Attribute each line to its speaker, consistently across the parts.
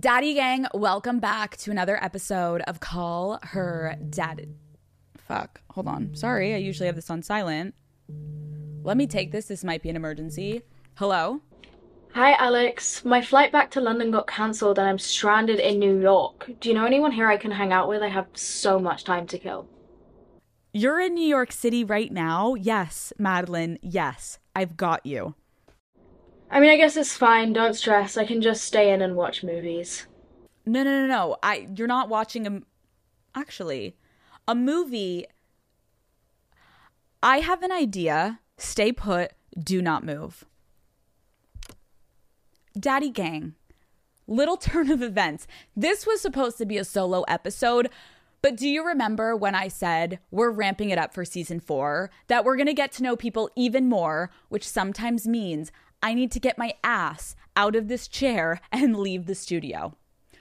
Speaker 1: Daddy Gang, welcome back to another episode of Call Her Dad. Fuck, hold on. Sorry, I usually have this on silent. Let me take this. This might be an emergency. Hello?
Speaker 2: Hi, Alex. My flight back to London got cancelled and I'm stranded in New York. Do you know anyone here I can hang out with? I have so much time to kill.
Speaker 1: You're in New York City right now? Yes, Madeline, yes. I've got you.
Speaker 2: I mean, I guess it's fine. Don't stress. I can just stay in and watch movies.
Speaker 1: No, no, no, no. I you're not watching a actually a movie. I have an idea. Stay put. Do not move. Daddy Gang. Little turn of events. This was supposed to be a solo episode, but do you remember when I said we're ramping it up for season four? That we're going to get to know people even more, which sometimes means I need to get my ass out of this chair and leave the studio.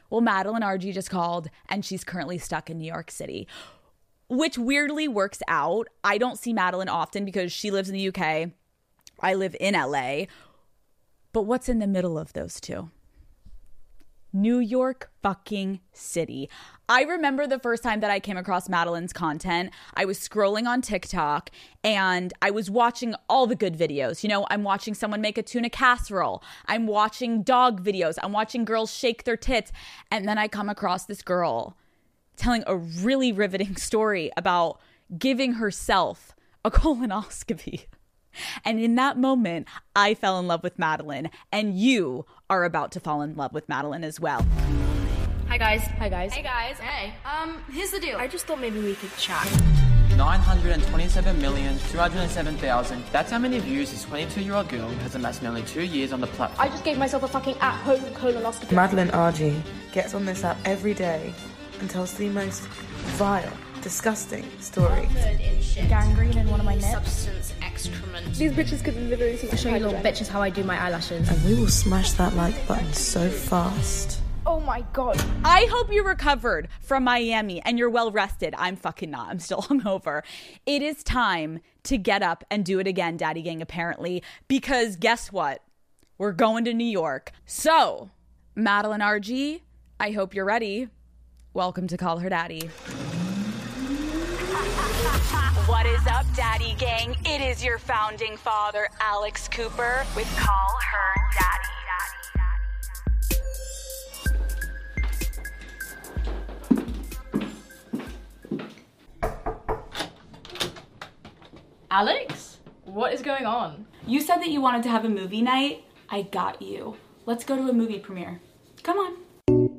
Speaker 1: Well, Madeline Argy just called and she's currently stuck in New York City, which weirdly works out. I don't see Madeline often because she lives in the UK. I live in LA. But what's in the middle of those two? New York fucking City. I remember the first time that I came across Madeline's content. I was scrolling on TikTok and I was watching all the good videos. You know, I'm watching someone make a tuna casserole, I'm watching dog videos, I'm watching girls shake their tits. And then I come across this girl telling a really riveting story about giving herself a colonoscopy. And in that moment, I fell in love with Madeline, and you are about to fall in love with Madeline as well.
Speaker 3: Hi guys.
Speaker 2: Hi, guys.
Speaker 3: Hey guys. Hey. Um, here's the deal. I just thought maybe we could chat.
Speaker 4: 927,207,000. That's how many views this 22 year old girl has amassed in only two years on the platform.
Speaker 3: I just gave myself a fucking at-home colonoscopy.
Speaker 5: Madeline Argy gets on this app every day and tells the most vile, disgusting stories.
Speaker 3: Gangrene in one of my nips. Substance excrement.
Speaker 2: These bitches could literally see
Speaker 3: I'll show you little bitches how I do my eyelashes.
Speaker 5: And we will smash that like button so fast.
Speaker 3: Oh my god.
Speaker 1: I hope you recovered from Miami and you're well rested. I'm fucking not. I'm still hungover. It is time to get up and do it again, Daddy Gang, apparently, because guess what? We're going to New York. So, Madeline Argy, I hope you're ready. Welcome to Call Her Daddy. What is up, Daddy Gang? It is your founding father, Alex Cooper, with Call Her Daddy.
Speaker 2: Alex? What is going on?
Speaker 1: You said that you wanted to have a movie night. I got you. Let's go to a movie premiere. Come on.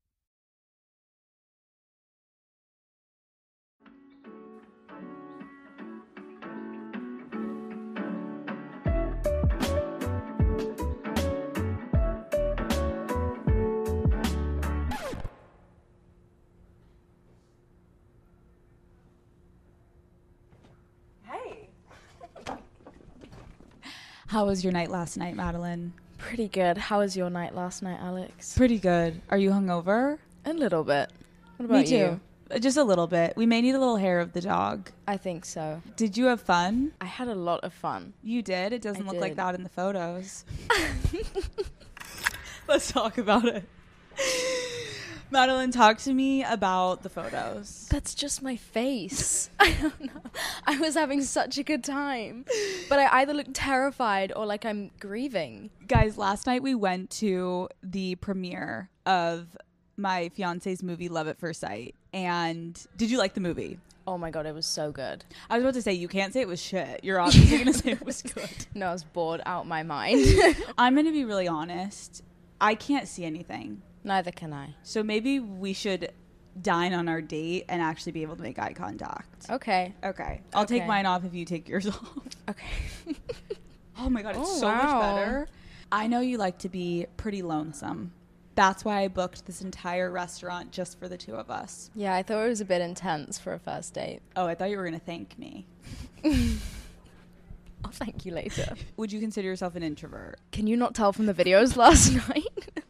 Speaker 1: How was your night last night, Madeline?
Speaker 3: Pretty good. How was your night last night, Alex?
Speaker 1: Pretty good. Are you hungover?
Speaker 3: A little bit. What about
Speaker 1: Me too.
Speaker 3: you?
Speaker 1: Uh, Just a little bit. We may need a little hair of the dog.
Speaker 3: I think so.
Speaker 1: Did you have fun?
Speaker 3: I had a lot of fun.
Speaker 1: You did. It doesn't
Speaker 3: I
Speaker 1: look like that in the photos. Let's talk about it. Madeline, talk to me about the photos.
Speaker 3: That's just my face. I don't know. I was having such a good time. But I either look terrified or like I'm grieving.
Speaker 1: Guys, last night we went to the premiere of my fiance's movie Love at First Sight. And did you like the movie?
Speaker 3: Oh my god, it was so good.
Speaker 1: I was about to say you can't say it was shit. You're obviously gonna say it was good.
Speaker 3: No, I was bored out my mind.
Speaker 1: I'm gonna be really honest. I can't see anything.
Speaker 3: Neither can I.
Speaker 1: So maybe we should dine on our date and actually be able to make eye contact.
Speaker 3: Okay.
Speaker 1: Okay. I'll take mine off if you take yours off.
Speaker 3: Okay.
Speaker 1: Oh my god, it's
Speaker 3: Oh,
Speaker 1: so much better. I know you like to be pretty lonesome. That's why I booked this entire restaurant just for the two of us.
Speaker 3: yeah, I thought it was a bit intense for a first date.
Speaker 1: Oh, I thought you were going to thank me.
Speaker 3: I'll thank you later.
Speaker 1: Would you consider yourself an introvert?
Speaker 3: Can you not tell from the videos last night?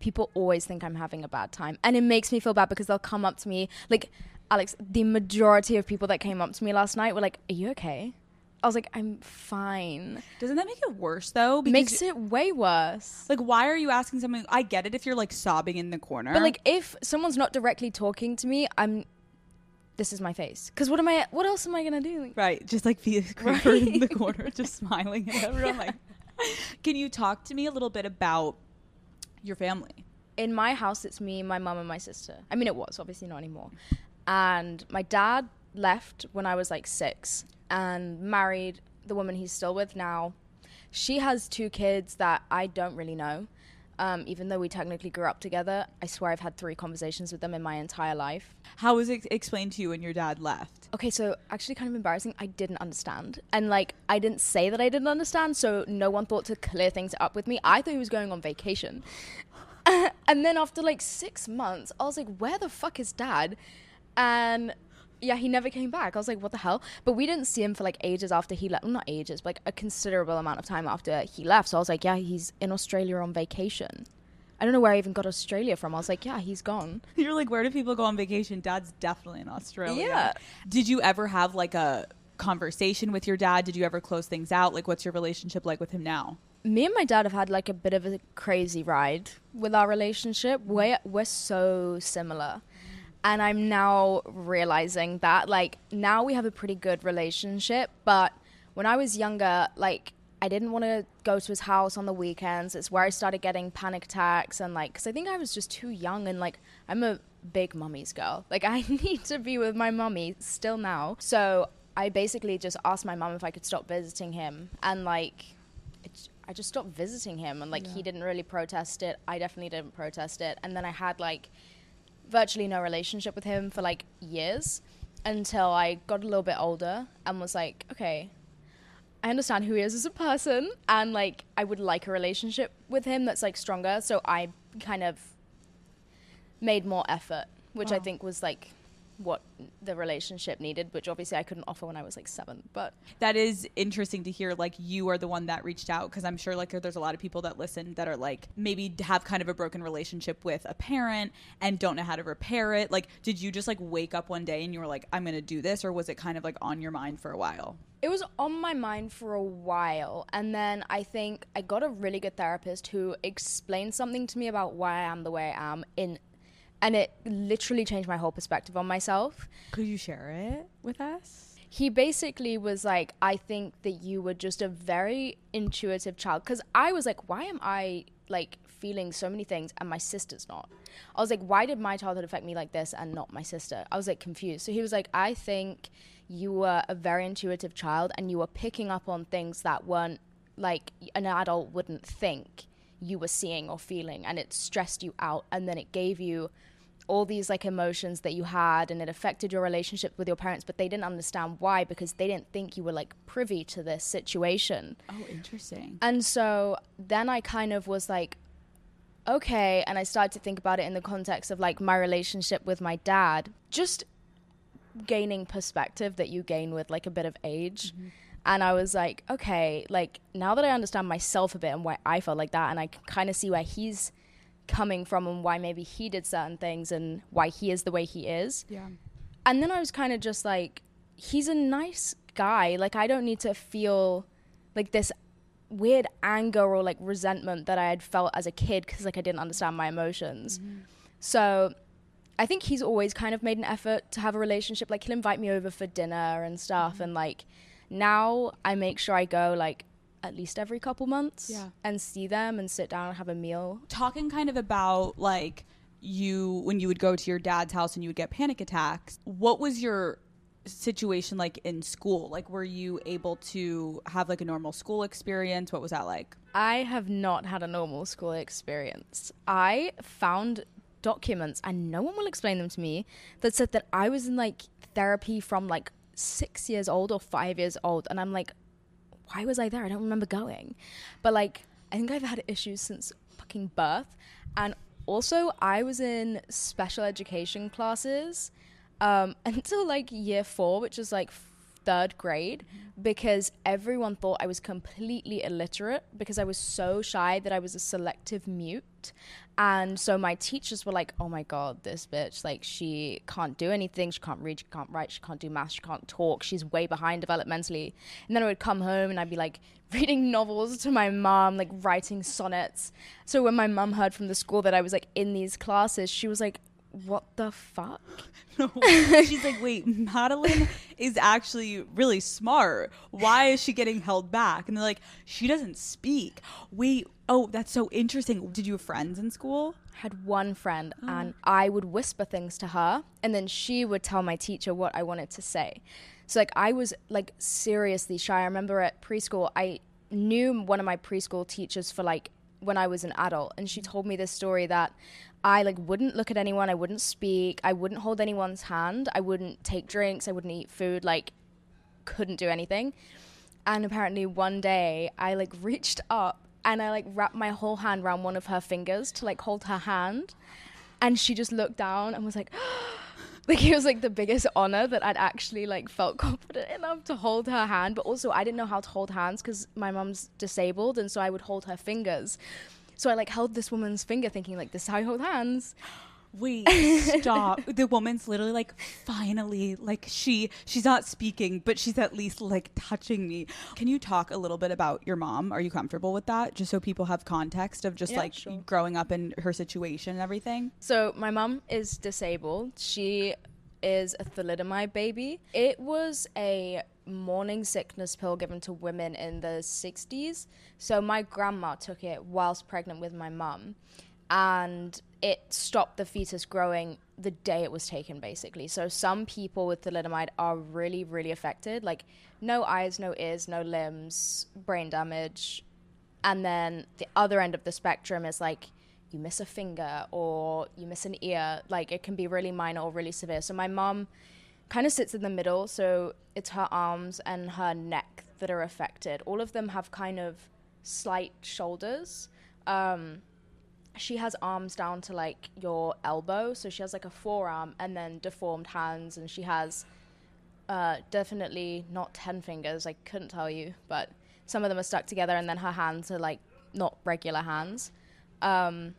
Speaker 3: People always think I'm having a bad time. And it makes me feel bad because they'll come up to me. Like, Alex, the majority of people that came up to me last night were like, Are you okay? I was like, I'm fine.
Speaker 1: Doesn't that make it worse though?
Speaker 3: Makes it way worse.
Speaker 1: like why are you asking something? I get it if you're like sobbing in the corner.
Speaker 3: But like, if someone's not directly talking to me, I'm. This is my face. Because what am I? What else am I gonna do?
Speaker 1: right, just like be a creeper in the corner, just smiling at everyone. Like, can you talk to me a little bit about your family?
Speaker 3: in my house it's me my mum and my sister. I mean it was obviously not anymore. And my dad left when i was like six and married the woman he's still with now. She has two kids that i don't really know um, even though we technically grew up together i swear i've had three conversations with them in my entire life
Speaker 1: How was it explained to you when your dad left?
Speaker 3: Okay, so actually, kind of embarrassing. I didn't understand, and like I didn't say that I didn't understand, so no one thought to clear things up with me. I thought he was going on vacation, and then after like six months, I was like, "Where the fuck is dad?" And yeah, he never came back. I was like, "What the hell?" But we didn't see him for like ages after he left. Well, not ages, but like a considerable amount of time after he left. So I was like, "Yeah, he's in Australia on vacation." I don't know where I even got Australia from. I was like, "Yeah, he's gone."
Speaker 1: You're like, where do people go on vacation? Dad's definitely in Australia.
Speaker 3: Yeah.
Speaker 1: Did you ever have like a conversation with your dad? Did you ever close things out? Like, what's your relationship like with him now?
Speaker 3: me and my dad have had like a bit of a crazy ride with our relationship. We're we're so similar. And I'm now realizing that like now we have a pretty good relationship, but when I was younger, like I didn't want to go to his house on the weekends. It's where I started getting panic attacks and like cuz I think I was just too young and like I'm a big mummy's girl. Like I need to be with my mummy still now. So I basically just asked my mum if I could stop visiting him and like it, I just stopped visiting him and like he didn't really protest it. I definitely didn't protest it. And then I had like virtually no relationship with him for like years until I got a little bit older and was like, okay, I understand who he is as a person and like I would like a relationship with him that's like stronger. So I kind of made more effort, which I oh. think was like what the relationship needed, which obviously I couldn't offer when I was like seven. But
Speaker 1: That is interesting to hear. Like, you are the one that reached out because I'm sure like there's a lot of people that listen that are like maybe have kind of a broken relationship with a parent and don't know how to repair it. Like, did you just like wake up one day and you were like, I'm gonna do this, or was it kind of like on your mind for a while?
Speaker 3: it was on my mind for a while and then i think i got a really good therapist who explained something to me about why i am the way i am in and it literally changed my whole perspective on myself.
Speaker 1: Could you share it with us?
Speaker 3: he basically was like i think that you were just a very intuitive child. Because i was like why am i like feeling so many things and my sister's not? I was like why did my childhood affect me like this and not my sister? I was like confused. So he was like i think you were a very intuitive child and you were picking up on things that weren't like an adult wouldn't think you were seeing or feeling. And it stressed you out and then it gave you all these like emotions that you had and it affected your relationship with your parents but they didn't understand why because they didn't think you were like privy to this situation.
Speaker 1: Oh, interesting.
Speaker 3: and so then i kind of was like okay and i started to think about it in the context of like my relationship with my dad. Just gaining perspective that you gain with like a bit of age. Mm-hmm. And I was like, okay, like now that I understand myself a bit and why I felt like that, and I can kind of see where he's coming from and why maybe he did certain things and why he is the way he is.
Speaker 1: Yeah.
Speaker 3: And then I was kind of just like, he's a nice guy. Like, I don't need to feel like this weird anger or like resentment that I had felt as a kid because like I didn't understand my emotions. Mm-hmm. So I think he's always kind of made an effort to have a relationship. Like, he'll invite me over for dinner and stuff. Mm-hmm. And like, now I make sure I go like at least every couple months
Speaker 1: Yeah.
Speaker 3: and see them and sit down and have a meal.
Speaker 1: talking kind of about like you when you would go to your dad's house and you would get panic attacks what was your situation like in school like were you able to have like a normal school experience what was that like
Speaker 3: I have not had a normal school experience. I found documents, and no one will explain them to me, that said that I was in like therapy from like six years old or five years old. And I'm like, why was I there? I don't remember going. But like, I think I've had issues since fucking birth. And also, I was in special education classes um, until like year four, which is like third grade because everyone thought I was completely illiterate because I was so shy that I was a selective mute. And so my teachers were like, oh my God, this bitch, like, she can't do anything. She can't read, she can't write, she can't do math, she can't talk. She's way behind developmentally. And then I would come home and I'd be like reading novels to my mom, like writing sonnets. So when my mom heard from the school that I was like in these classes, she was like, what the fuck?
Speaker 1: no. She's like wait madeline is actually really smart. Why is she getting held back? And they're like she doesn't speak. Wait oh that's so interesting. Did you have friends in school?
Speaker 3: I had one friend oh. and I would whisper things to her and then she would tell my teacher what I wanted to say. So like I was like seriously shy. I remember at preschool I knew one of my preschool teachers for like when I was an adult and she told me this story that I like wouldn't look at anyone, I wouldn't speak, I wouldn't hold anyone's hand, I wouldn't take drinks, I wouldn't eat food, like couldn't do anything. And apparently one day I like reached up and I like wrapped my whole hand around one of her fingers to like hold her hand. And she just looked down and was like, like it was like the biggest honor that I'd actually like felt confident enough to hold her hand. But also I didn't know how to hold hands because my mom's disabled, and so I would hold her fingers. So I like held this woman's finger, thinking like this is how you hold hands.
Speaker 1: Wait, stop. the woman's literally like finally like she she's not speaking, but she's at least like touching me. Can you talk a little bit about your mom? Are you comfortable with that? Just so people have context of just
Speaker 3: Yeah,
Speaker 1: like
Speaker 3: sure.
Speaker 1: growing up in her situation and everything.
Speaker 3: So my mom is disabled. She is a thalidomide baby. It was a morning sickness pill given to women in the 60s. So my grandma took it whilst pregnant with my mum and it stopped the fetus growing the day it was taken basically. So some people with thalidomide are really really affected like no eyes, no ears, no limbs, brain damage, and then the other end of the spectrum is like you miss a finger or you miss an ear like it can be really minor or really severe so my mom kind of sits in the middle so it's her arms and her neck that are affected. All of them have kind of slight shoulders. Um, she has arms down to like your elbow so she has like a forearm and then deformed hands and she has uh, definitely not 10 fingers i couldn't tell you but some of them are stuck together and then her hands are like not regular hands. Um,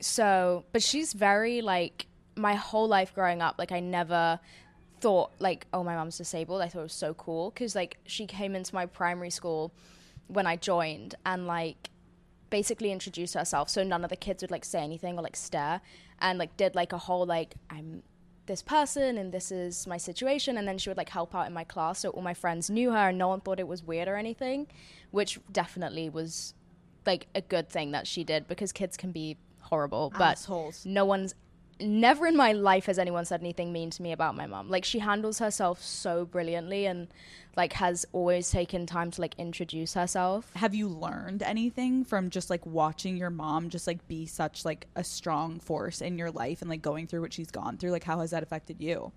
Speaker 3: so but she's very like my whole life growing up like i never thought like oh my mom's disabled. I thought it was so cool because like she came into my primary school when i joined and like basically introduced herself. So none of the kids would like say anything or like stare and like did like a whole like i'm this person and this is my situation. And then she would like help out in my class so all my friends knew her and no one thought it was weird or anything which definitely was like a good thing that she did because kids can be horrible. But
Speaker 1: Assholes.
Speaker 3: no one's never in my life has anyone said anything mean to me about my mom like she handles herself so brilliantly and like has always taken time to like introduce herself
Speaker 1: Have you learned anything from just like watching your mom just like be such like a strong force in your life and like going through what she's gone through? Like how has that affected you?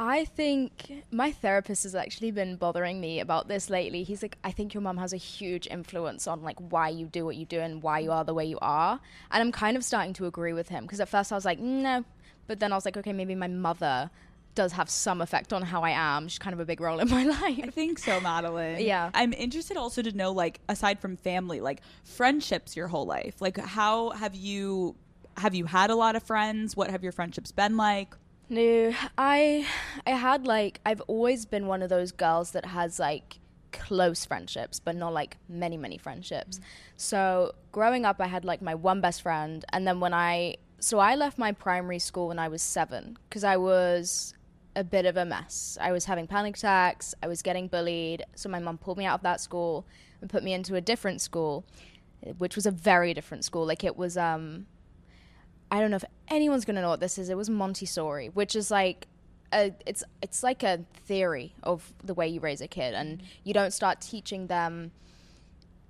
Speaker 3: I think my therapist has actually been bothering me about this lately. He's like, I think your mom has a huge influence on like why you do what you do and why you are the way you are. And I'm kind of starting to agree with him because at first I was like, no, but then I was like, okay, maybe my mother does have some effect on how I am. She's kind of a big role in my life.
Speaker 1: I think so, Madeline.
Speaker 3: Yeah.
Speaker 1: I'm interested also to know, like, aside from family, like friendships your whole life. Like, how have you have you had a lot of friends? What have your friendships been like?
Speaker 3: No, I I had like I've always been one of those girls that has like close friendships, but not like many many friendships. So growing up, I had like my one best friend, and then when I so I left my primary school when I was seven because I was a bit of a mess. I was having panic attacks. I was getting bullied. So my mum pulled me out of that school and put me into a different school, which was a very different school. Like it was um I don't know if anyone's gonna know what this is. It was Montessori, which is like a, it's it's like a theory of the way you raise a kid, and you don't start teaching them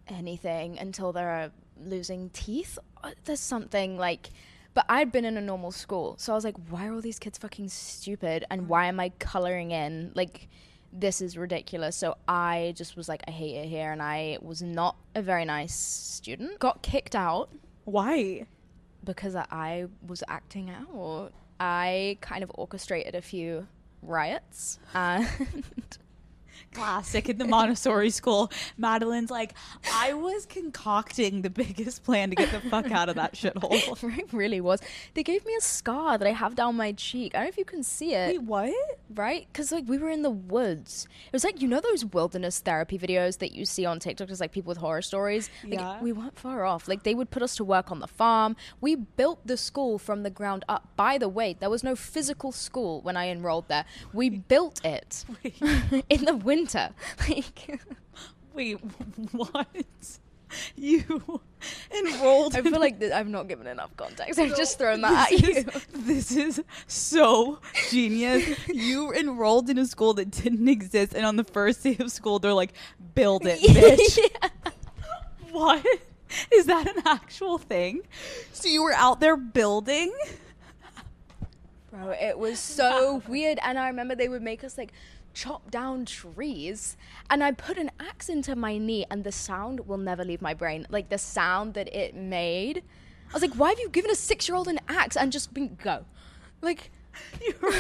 Speaker 3: anything until they're losing teeth. Uh, There's something like, but I'd been in a normal school, so I was like, why are all these kids fucking stupid, and why am I coloring in like? This is ridiculous. So I just was like, I hate it here, and I was not a very nice student. Got kicked out
Speaker 1: Why?
Speaker 3: Because I was acting out. Or I kind of orchestrated a few riots and
Speaker 1: Classic in the Montessori school. Madeline's like, I was concocting the biggest plan to get the fuck out of that shithole.
Speaker 3: it really was. They gave me a scar that I have down my cheek. I don't know if you can see it.
Speaker 1: Wait, what?
Speaker 3: right? Because like we were in the woods. It was like you know those wilderness therapy videos that you see on TikTok, just like people with horror stories. Like
Speaker 1: Yeah.
Speaker 3: we weren't far off. Like they would put us to work on the farm. We built the school from the ground up. By the way, there was no physical school when I enrolled there. We built it in the winter. Like
Speaker 1: Wait, what? You enrolled
Speaker 3: I
Speaker 1: in
Speaker 3: feel like th- I've not given enough context. I've just thrown that at you.
Speaker 1: is, this is so genius. You enrolled in a school that didn't exist, and on the first day of school, they're like, "Build it, bitch." What is that an actual thing? So you were out there building?
Speaker 3: Bro, it was so weird. And I remember they would make us like chop down trees. And I put an axe into my knee, and the sound will never leave my brain. Like the sound that it made. I was like, why have you given a six year old an axe and just been go? Like,
Speaker 1: You, were,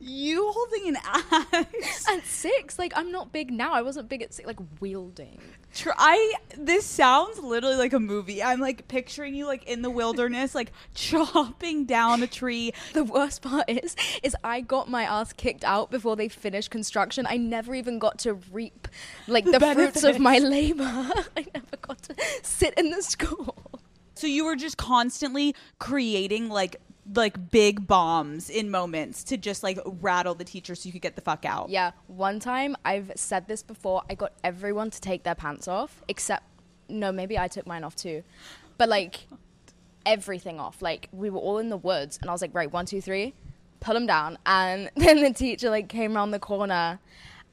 Speaker 1: you holding an axe?
Speaker 3: at six, like, I'm not big now. I wasn't big at six, like, wielding.
Speaker 1: Try. This sounds literally like a movie. I'm like picturing you like in the wilderness, like chopping down a tree.
Speaker 3: The worst part is, is I got my ass kicked out before they finished construction. I never even got to reap like the, fruits of my labor. I never got to sit in the school.
Speaker 1: So you were just constantly creating like like big bombs in moments to just like rattle the teacher so you could get the fuck out.
Speaker 3: Yeah, one time I've said this before. I got everyone to take their pants off, except no, maybe I took mine off too, but like everything off. Like we were all in the woods, and I was like, right, one, two, three, pull them down. And then the teacher like came around the corner.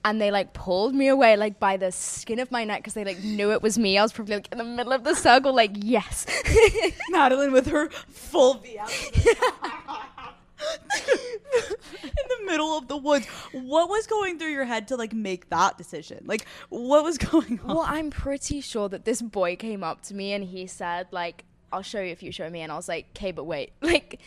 Speaker 3: And they like pulled me away like by the skin of my neck because they like knew it was me. I was probably like in the middle of the circle, like yes.
Speaker 1: Madeline with her full V in the middle of the woods. What was going through your head to like make that decision? Like what was going on?
Speaker 3: Well, I'm pretty sure that this boy came up to me and he said, like, I'll show you if you show me. And I was like, okay, but wait, like,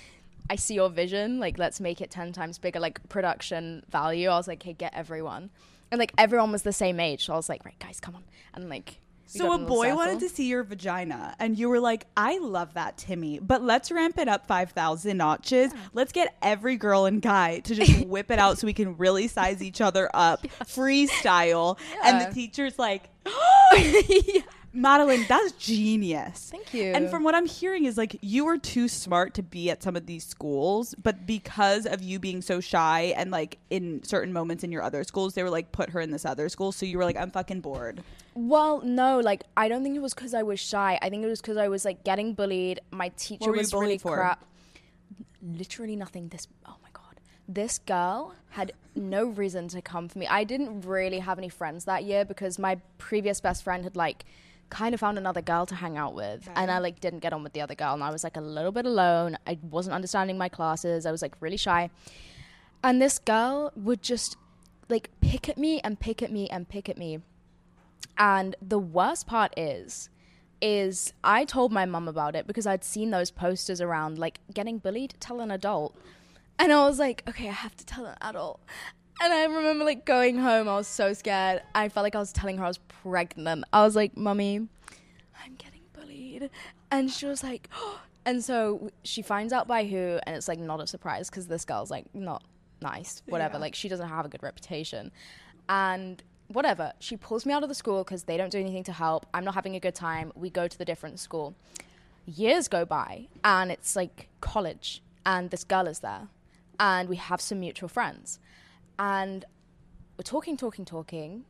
Speaker 3: I see your vision. Like, let's make it 10 times bigger, like, production value. I was like, hey, get everyone. And, like, everyone was the same age. So I was like, right, guys, come on. And, like,
Speaker 1: So a boy wanted to see your vagina, and you were like, "I love that, Timmy, but let's ramp it up five thousand notches. Let's get every girl and guy to just whip it out so we can really size each other up, freestyle." And the teacher's like, "Madeline, that's genius."
Speaker 3: Thank you.
Speaker 1: And from what I'm hearing is like you were too smart to be at some of these schools, but because of you being so shy and like in certain moments in your other schools, they were like put her in this other school. So you were like, I'm fucking bored.
Speaker 3: Well, no, like I don't think it was because I was shy. I think it was because I was like getting bullied. My teacher was really
Speaker 1: for?
Speaker 3: crap. Literally nothing. This oh my god, this girl had no reason to come for me. I didn't really have any friends that year because my previous best friend had like kind of found another girl to hang out with, and I like didn't get on with the other girl, and I was like a little bit alone. I wasn't understanding my classes. I was like really shy, and this girl would just like pick at me and pick at me and pick at me. And the worst part is, is I told my mum about it because I'd seen those posters around, like getting bullied, tell an adult. And I was like, okay, I have to tell an adult. And I remember like going home, I was so scared. I felt like I was telling her I was pregnant. I was like, Mummy, I'm getting bullied. And she was like, and so she finds out by who, and it's like not a surprise because this girl's like not nice, whatever.
Speaker 1: Yeah.
Speaker 3: Like she doesn't have a good reputation. And whatever, she pulls me out of the school because they don't do anything to help. I'm not having a good time. We go to the different school. Years go by, and it's like college, and this girl is there, and we have some mutual friends. And we're talking, talking, talking,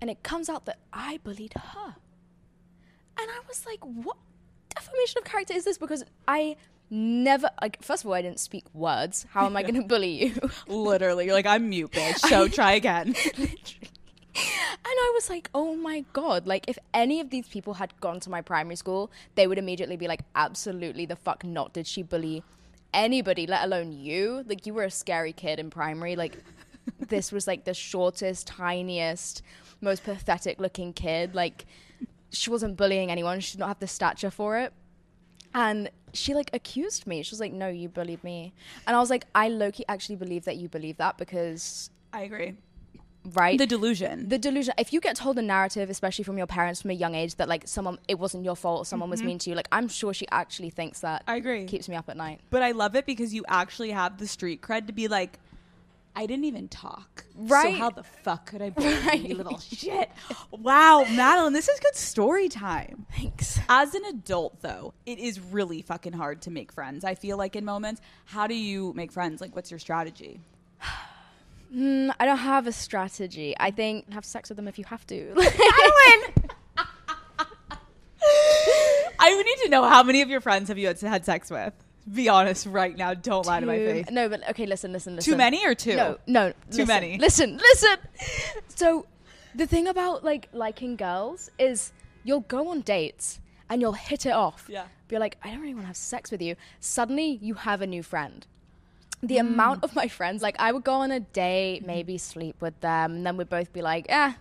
Speaker 3: and it comes out that I bullied her. And I was like, what defamation of character is this? Because I never, like, first of all, I didn't speak words. How am I going to bully you?
Speaker 1: Literally, you're like, I'm mute, bitch. So try again. Literally.
Speaker 3: And I was like, oh my God. Like, if any of these people had gone to my primary school, they would immediately be like, absolutely the fuck not. Did she bully anybody, let alone you? Like, you were a scary kid in primary. Like, this was like the shortest, tiniest, most pathetic looking kid. Like, she wasn't bullying anyone. She did not have the stature for it. And she like accused me. She was like, no, you bullied me. And I was like, I low key actually believe that you believe that because,
Speaker 1: I agree.
Speaker 3: Right?
Speaker 1: The delusion.
Speaker 3: the delusion if you get told a narrative especially from your parents from a young age that like someone it wasn't your fault someone was mm-hmm. mean to you like i'm sure she actually thinks that
Speaker 1: I agree.
Speaker 3: keeps me up at night
Speaker 1: But I love it because you actually have the street cred to be like, I didn't even talk.
Speaker 3: Right.
Speaker 1: So how the fuck could I be
Speaker 3: Right.
Speaker 1: you little shit? Wow, Madeline, this is good story time.
Speaker 3: thanks
Speaker 1: As an adult, though, it is really fucking hard to make friends. I feel like in moments, how do you make friends? Like, what's your strategy?
Speaker 3: mm, i don't have a strategy i think have sex with them if you have to
Speaker 1: I would need to know how many of your friends have you had, had sex with? Be honest right now. Don't lie to my face.
Speaker 3: no but okay listen listen listen
Speaker 1: Too many or two?
Speaker 3: no no
Speaker 1: Too
Speaker 3: listen,
Speaker 1: many.
Speaker 3: listen listen so the thing about like liking girls is you'll go on dates and you'll hit it off
Speaker 1: Yeah.
Speaker 3: be like i don't really want to have sex with you suddenly you have a new friend the amount of my friends like i would go on a date maybe sleep with them and then we'd both be like eh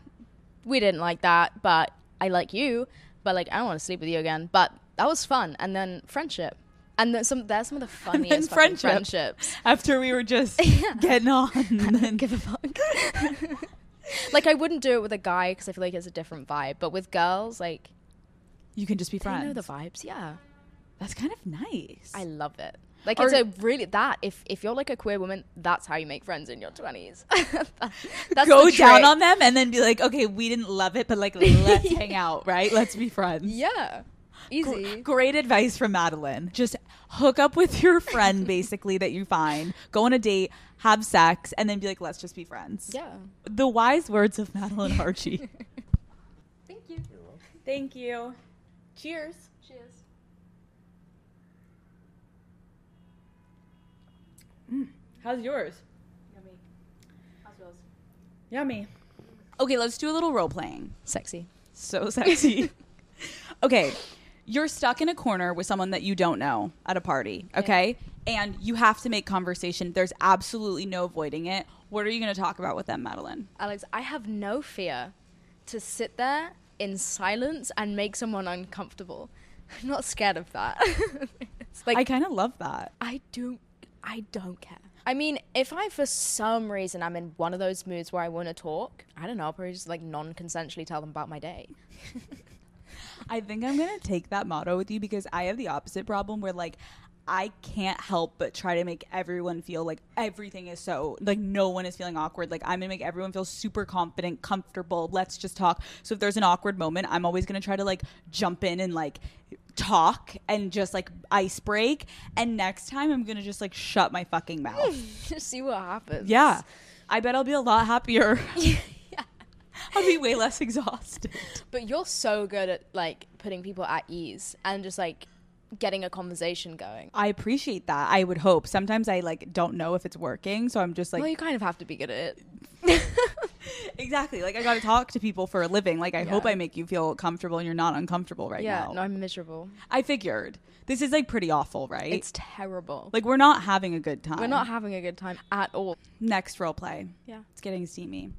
Speaker 3: we didn't like that but i like you but like i don't want to sleep with you again but that was fun and then friendship and then some there's some of the funniest
Speaker 1: friendship.
Speaker 3: friendships
Speaker 1: After we were just getting on. And then,
Speaker 3: give a fuck. like I wouldn't do it with a guy because I feel like it's a different vibe. But with girls, like
Speaker 1: you can just be friends.
Speaker 3: know the vibes. Yeah,
Speaker 1: That's kind of nice.
Speaker 3: I love it. Like
Speaker 1: Or-
Speaker 3: it's a really that if if you're like a queer woman, that's how you make friends in your twenties. that's
Speaker 1: go down on them and then be like, okay, we didn't love it, but like, let's hang out, right? Let's be friends.
Speaker 3: Yeah, easy.
Speaker 1: Great advice from Madeline. Just hook up with your friend, basically, that you find, go on a date, have sex, and then be like, let's just be friends.
Speaker 3: Yeah.
Speaker 1: The wise words of Madeline Argy.
Speaker 3: Thank you.
Speaker 1: Thank you. Cheers.
Speaker 3: Cheers. Mm.
Speaker 1: How's yours?
Speaker 3: Yummy. How's yours?
Speaker 1: Yummy. Okay, let's do a little role playing.
Speaker 3: Sexy.
Speaker 1: So sexy. okay, you're stuck in a corner with someone that you don't know at a party, okay? And you have to make conversation. There's absolutely no avoiding it. What are you going to talk about with them, Madeline?
Speaker 3: Alex, I have no fear to sit there in silence and make someone uncomfortable. I'm not scared of that. it's like
Speaker 1: I kind of love that.
Speaker 3: I don't I don't care. I mean, if I for some reason I'm in one of those moods where I want to talk, I don't know, I'll probably just like non-consensually tell them about my day.
Speaker 1: I think I'm to take that motto with you because I have the opposite problem where like I can't help but try to make everyone feel like everything is so like no one is feeling awkward. Like I'm gonna make everyone feel super confident, comfortable. Let's just talk. So if there's an awkward moment, I'm always gonna try to like jump in and like talk and just like ice break. And next time I'm gonna just like shut my fucking mouth.
Speaker 3: see what happens.
Speaker 1: yeah. I bet I'll be a lot happier. I'll be way less exhausted.
Speaker 3: But you're so good at like putting people at ease and just like getting a conversation going.
Speaker 1: I appreciate that. I would hope. Sometimes I like don't know if it's working, so I'm just like
Speaker 3: well, you kind of have to be good at it.
Speaker 1: exactly. Like I got to talk to people for a living. Like I hope I make you feel comfortable and you're not uncomfortable right
Speaker 3: yeah,
Speaker 1: now.
Speaker 3: Yeah, no, I'm miserable.
Speaker 1: I figured. This is like pretty awful, right?
Speaker 3: It's terrible.
Speaker 1: like we're not having a good time.
Speaker 3: We're not having a good time at all.
Speaker 1: Next role play.
Speaker 3: Yeah.
Speaker 1: It's getting steamy.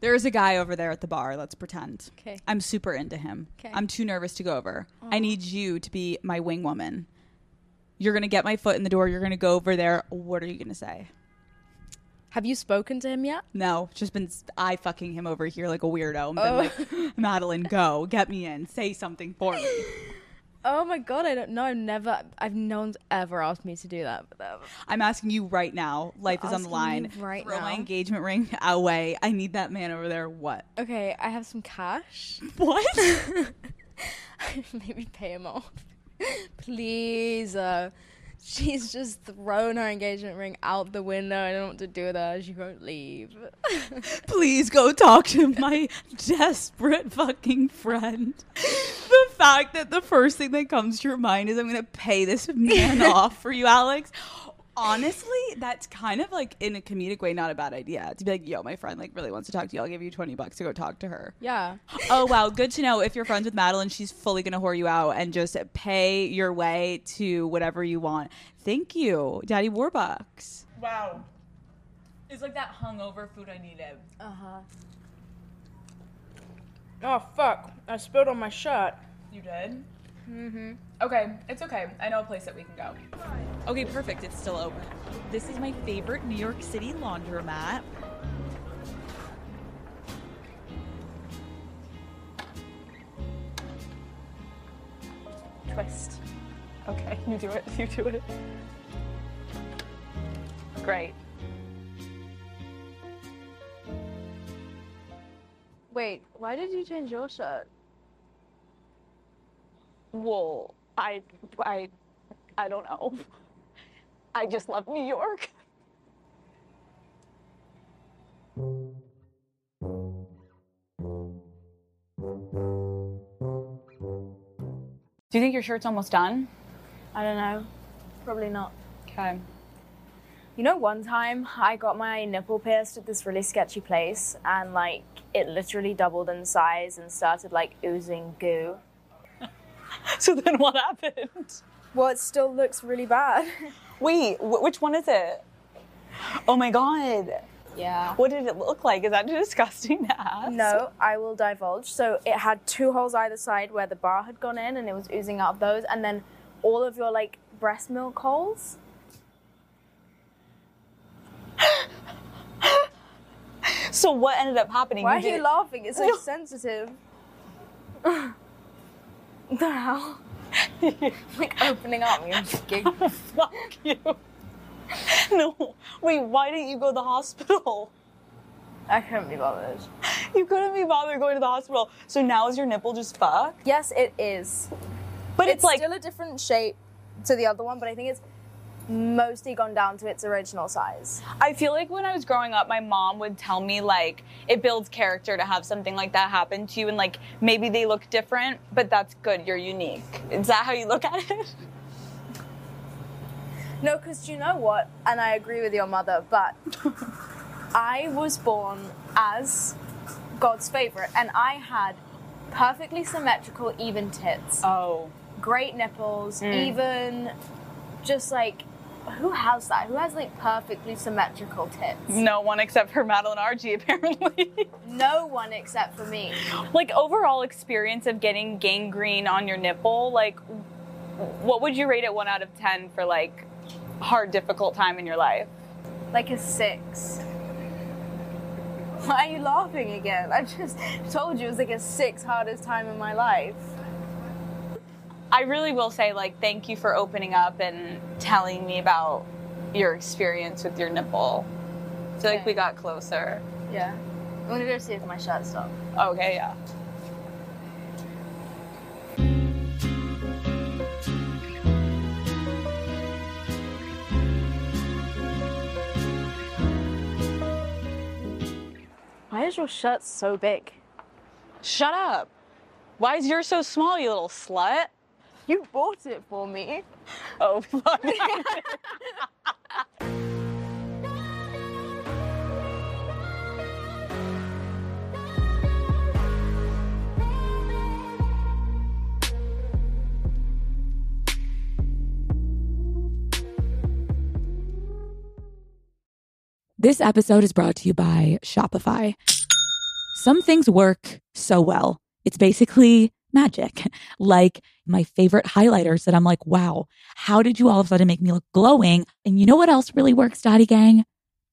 Speaker 1: There is a guy over there at the bar. Let's pretend.
Speaker 3: 'Kay.
Speaker 1: I'm super into him.
Speaker 3: 'Kay.
Speaker 1: I'm too nervous to go over. I need you to be my wing woman. You're going to get my foot in the door. You're going to go over there. What are you going to say?
Speaker 6: Have you spoken to him yet?
Speaker 1: No, just been I fucking him over here like a weirdo. And
Speaker 6: Oh.
Speaker 1: like, Madeline, go get me in. Say something for me.
Speaker 6: Oh my god, I don't know. I've never, I've no one's ever asked me to do that.
Speaker 1: I'm asking you right now. Life is on the line.
Speaker 6: right
Speaker 1: Throw my engagement ring away. I need that man over there. What?
Speaker 6: okay, I have some cash.
Speaker 1: What?
Speaker 6: Maybe pay him off. Please. Uh, she's just thrown her engagement ring out the window. I don't know what to do with her. She won't leave.
Speaker 1: Please go talk to my desperate fucking friend. The fact that the first thing that comes to your mind is I'm going to pay this man off for you, Alex. Honestly, that's kind of like in a comedic way, not a bad idea. To be like, yo, my friend like really wants to talk to you. I'll give you 20 bucks to go talk to her.
Speaker 6: yeah.
Speaker 1: oh wow, good to know. If you're friends with Madeline, she's fully gonna whore you out and just pay your way to whatever you want. Thank you, Daddy Warbucks. Wow, it's like that hungover food I needed.
Speaker 6: Uh huh.
Speaker 7: Oh fuck! I spilled on my shirt.
Speaker 1: You did. Mm-hmm. Okay, it's okay. I know a place that we can go. Okay, perfect. It's still open. This is my favorite New York City laundromat.
Speaker 7: Twist. Okay, you do it. You do it. Great.
Speaker 6: Wait, why did you change your shirt?
Speaker 7: Well, I, I, I don't know. I just love New York.
Speaker 1: Do you think your shirt's almost done?
Speaker 3: I don't know. Probably not.
Speaker 1: Okay.
Speaker 3: You know, one time I got my nipple pierced at this really sketchy place, and like it literally doubled in size and started like oozing goo.
Speaker 7: So then what happened?
Speaker 3: Well, it still looks really bad.
Speaker 7: Wait, wh- which one is it? Oh my god.
Speaker 3: Yeah.
Speaker 7: What did it look like? Is that disgusting to ask?
Speaker 3: No, I will divulge. So it had two holes either side where the bar had gone in, and it was oozing out of those, and then all of your like breast milk holes.
Speaker 7: So what ended up happening?
Speaker 3: Why are
Speaker 7: did
Speaker 3: you laughing? It's so sensitive. The hell? like opening up. You're giggling.
Speaker 7: Oh, fuck you. No. Wait, why didn't you go to the hospital?
Speaker 3: I couldn't be bothered.
Speaker 7: You couldn't be bothered going to the hospital. So now is your nipple just fucked?
Speaker 3: Yes, it is.
Speaker 7: But
Speaker 3: It's,
Speaker 7: it's, like
Speaker 3: still a different shape to the other one, but I think it's mostly gone down to its original size.
Speaker 7: I feel like when I was growing up, my mom would tell me like it builds character to have something like that happen to you, and like maybe they look different, but that's good. You're unique. Is that how you look at it?
Speaker 3: No, because you know what? And I agree with your mother, but I was born as God's favorite, and I had perfectly symmetrical, even tits,
Speaker 7: Oh.
Speaker 3: great nipples,
Speaker 7: Mm.
Speaker 3: even just like who has that? Who has like perfectly symmetrical tits?
Speaker 7: No one except for Madeline Argy, apparently.
Speaker 3: No one except for me.
Speaker 7: like overall experience of getting gangrene on your nipple, like what would you rate it one out of ten for like hard, difficult time in your life?
Speaker 3: Like a six. Why are you laughing again? I just told you it was like a six hardest time in my life.
Speaker 7: I really will say, like, thank you for opening up and telling me about your experience with your nipple. I feel like we got closer.
Speaker 3: Yeah. I'm gonna go see if my shirt's off.
Speaker 7: Okay, yeah.
Speaker 3: Why is your shirt so big?
Speaker 7: Shut up. Why is yours so small, you little slut?
Speaker 3: You bought it for me.
Speaker 7: Oh, fuck.
Speaker 1: This episode is brought to you by Shopify. Some things work so well. It's basically magic. Like my favorite highlighters that I'm like, wow, how did you all of a sudden make me look glowing? And you know what else really works, Daddy Gang?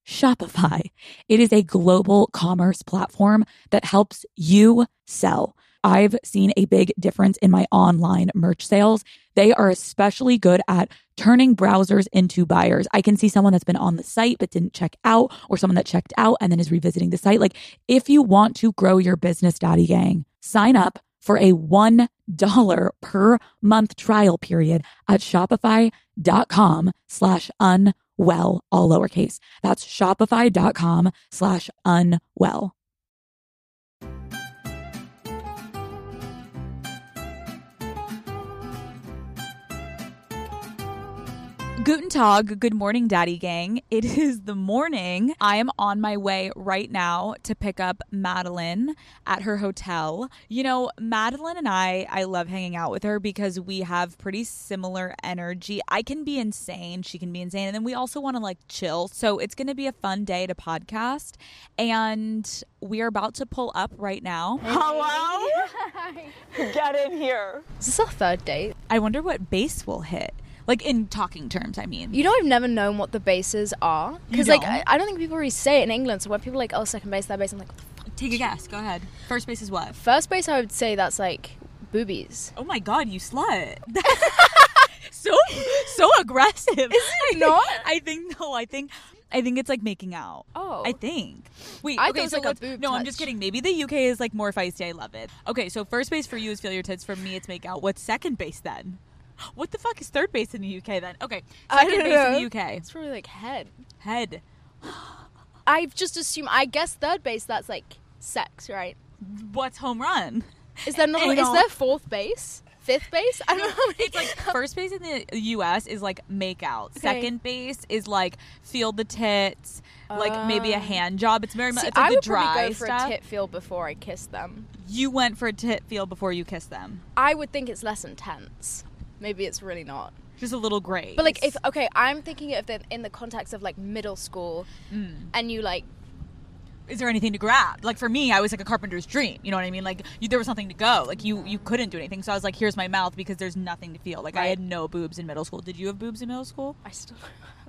Speaker 1: Shopify. It is a global commerce platform that helps you sell. I've seen a big difference in my online merch sales. They are especially good at turning browsers into buyers. I can see someone that's been on the site but didn't check out, or someone that checked out and then is revisiting the site. Like, if you want to grow your business, Daddy Gang, sign up for a $1 per month trial period at shopify.com slash unwell, all lowercase. That's shopify.com slash unwell. Guten Tag, good morning, Daddy Gang. It is the morning. I am on my way right now to pick up Madeline at her hotel. You know, Madeline and I, I love hanging out with her because we have pretty similar energy. I can be insane, she can be insane, and then we also want to like chill. So it's going to be a fun day to podcast. And we are about to pull up right now.
Speaker 7: Hello? Get in here.
Speaker 3: Is this our third date?
Speaker 1: I wonder what base will hit. Like in talking terms, I mean.
Speaker 3: You know, I've never known what the bases are because, like, I, I don't think people really say it in England. So when people are like, "Oh, second base, third base," I'm like, what the fuck?
Speaker 1: Take a guess. Go ahead. First base is what?
Speaker 3: First base, I would say that's like boobies.
Speaker 1: Oh my god, you slut. so so aggressive. Is
Speaker 3: it not?
Speaker 1: I think no, I think I think it's like making out.
Speaker 3: Oh.
Speaker 1: I think. Wait,
Speaker 3: I
Speaker 1: okay, so
Speaker 3: like a
Speaker 1: No, I'm just kidding. Maybe the UK is like more feisty. I love it. Okay, so first base for you is feel your tits. For me, it's make out. What's second base then? What the fuck is third base in the UK then? Okay,
Speaker 3: I
Speaker 1: second
Speaker 3: don't
Speaker 1: base
Speaker 3: know.
Speaker 1: in the UK.
Speaker 3: It's probably like head.
Speaker 1: Head.
Speaker 3: I've just assumed. I guess third base. That's like sex, right?
Speaker 1: What's home run?
Speaker 3: Is there not? Is there fourth base? Fifth base? I don't know. how many-
Speaker 1: It's like first base in the U.S. is like make out. Second base is like feel the tits, like maybe a
Speaker 3: Ah.
Speaker 1: hand job. It's very much
Speaker 3: See,
Speaker 1: it's like
Speaker 3: I
Speaker 1: the
Speaker 3: would
Speaker 1: dry
Speaker 3: probably go for
Speaker 1: stuff.
Speaker 3: a tit feel before I kiss them.
Speaker 1: You went for a tit feel before you kissed them.
Speaker 3: I would think it's less intense. Maybe it's really not.
Speaker 1: Just a little gray.
Speaker 3: But like, if okay, I'm thinking of it in the context of like middle school,
Speaker 1: Mm.
Speaker 3: and you like
Speaker 1: is there anything to grab? Like for me, I was like a carpenter's dream. You know what I mean? Like you, there was nothing to go. Like you, you couldn't do anything. So I was like, here's my mouth because there's nothing to feel. Like I had no boobs in middle school. Did you have boobs in middle school?
Speaker 3: I still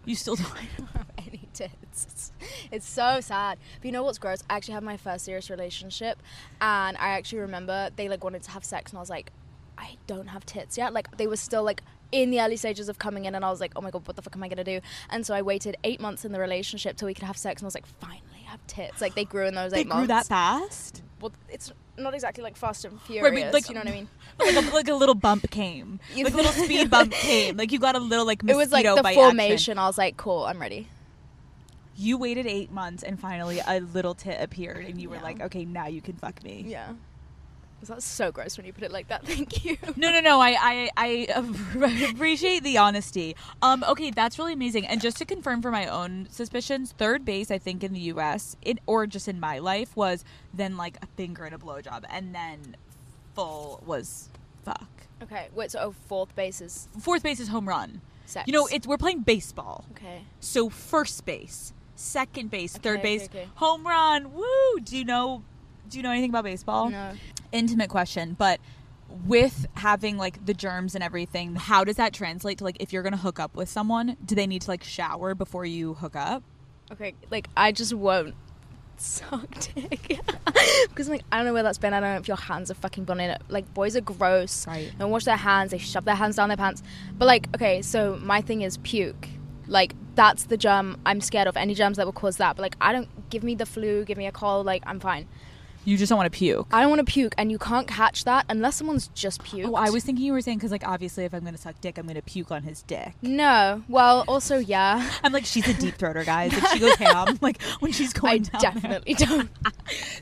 Speaker 1: You still don't.
Speaker 3: don't have any tits. It's, it's so sad. But you know what's gross? I actually had my first serious relationship, and I actually remember they like wanted to have sex, and I was like, I don't have tits yet. Like they were still like in the early stages of coming in, and I was like, oh my god, what the fuck am I gonna do? And so I waited eight months in the relationship till we could have sex, and I was like, finally I have tits. Like they grew in those
Speaker 1: They
Speaker 3: eight
Speaker 1: grew that fast.
Speaker 3: Well, it's not exactly like Fast and Furious.
Speaker 1: like-
Speaker 3: you know what I mean?
Speaker 1: Like a, like a little bump came.
Speaker 3: You-
Speaker 1: Like a little speed bump came. Like you got a little like
Speaker 3: It was like the formation.
Speaker 1: action.
Speaker 3: I was like, cool, I'm ready.
Speaker 1: You waited eight months and finally a little tit appeared and you were
Speaker 3: Yeah.
Speaker 1: like, okay, now you can fuck me.
Speaker 3: Yeah. That's so gross when you put it like that. Thank you.
Speaker 1: No, no, no. I, I, I appreciate the honesty. Um, okay, that's really amazing. And just to confirm for my own suspicions, third base, I think in the U.S. it or just in my life was then like a finger and a blowjob, and then full was fuck.
Speaker 3: Okay, wait. So oh, fourth base is
Speaker 1: Fourth base is home run.
Speaker 3: sex.
Speaker 1: You know, it's we're playing baseball,
Speaker 3: okay.
Speaker 1: so first base, second base, third base,
Speaker 3: okay, okay.
Speaker 1: home run. Woo! Do you know? Do you know anything about baseball?
Speaker 3: No.
Speaker 1: Intimate question, but with having like the germs and everything, how does that translate to like if you're gonna hook up with someone? Do they need to like shower before you hook up?
Speaker 3: Okay, like I just won't suck dick because like I don't know where that's been. I don't know if your hands are fucking gone in it. Like boys are gross.
Speaker 1: Right.
Speaker 3: Don't wash their hands. They shove their hands down their pants. But like, okay, so my thing is puke. Like that's the germ I'm scared of. Any germs that will cause that. But like I don't give me the flu, give me a cold. Like I'm fine.
Speaker 1: You just don't want to puke.
Speaker 3: I don't want to puke, and you can't catch that unless someone's just puked.
Speaker 1: Oh, I was thinking you were saying because like obviously if I'm gonna suck dick, I'm gonna puke on his dick.
Speaker 3: No. Well, also yeah.
Speaker 1: I'm like she's a deep throater, guys. Like she goes ham like when she's
Speaker 3: I
Speaker 1: going down there.
Speaker 3: definitely don't.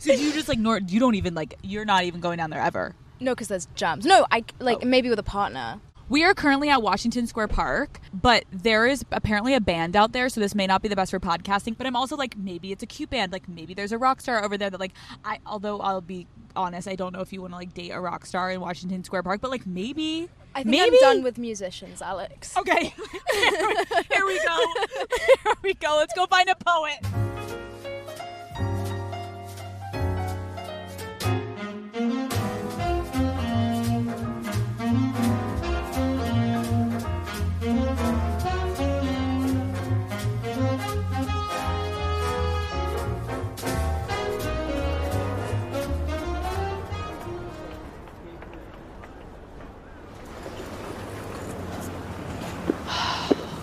Speaker 1: So you just like nor you don't even like you're not even going down there ever.
Speaker 3: No, because there's germs. No, I like oh. maybe with a partner.
Speaker 1: We are currently at Washington Square Park, but there is apparently a band out there, so this may not be the best for podcasting. But I'm also like, maybe it's a cute band. Like maybe there's a rock star over there that like I. Although I'll be honest, I don't know if you want to like date a rock star in Washington Square Park, but like maybe.
Speaker 3: I think
Speaker 1: maybe.
Speaker 3: I'm done with musicians, Alex.
Speaker 1: Okay, here we go. Here we go. Let's go find a poet.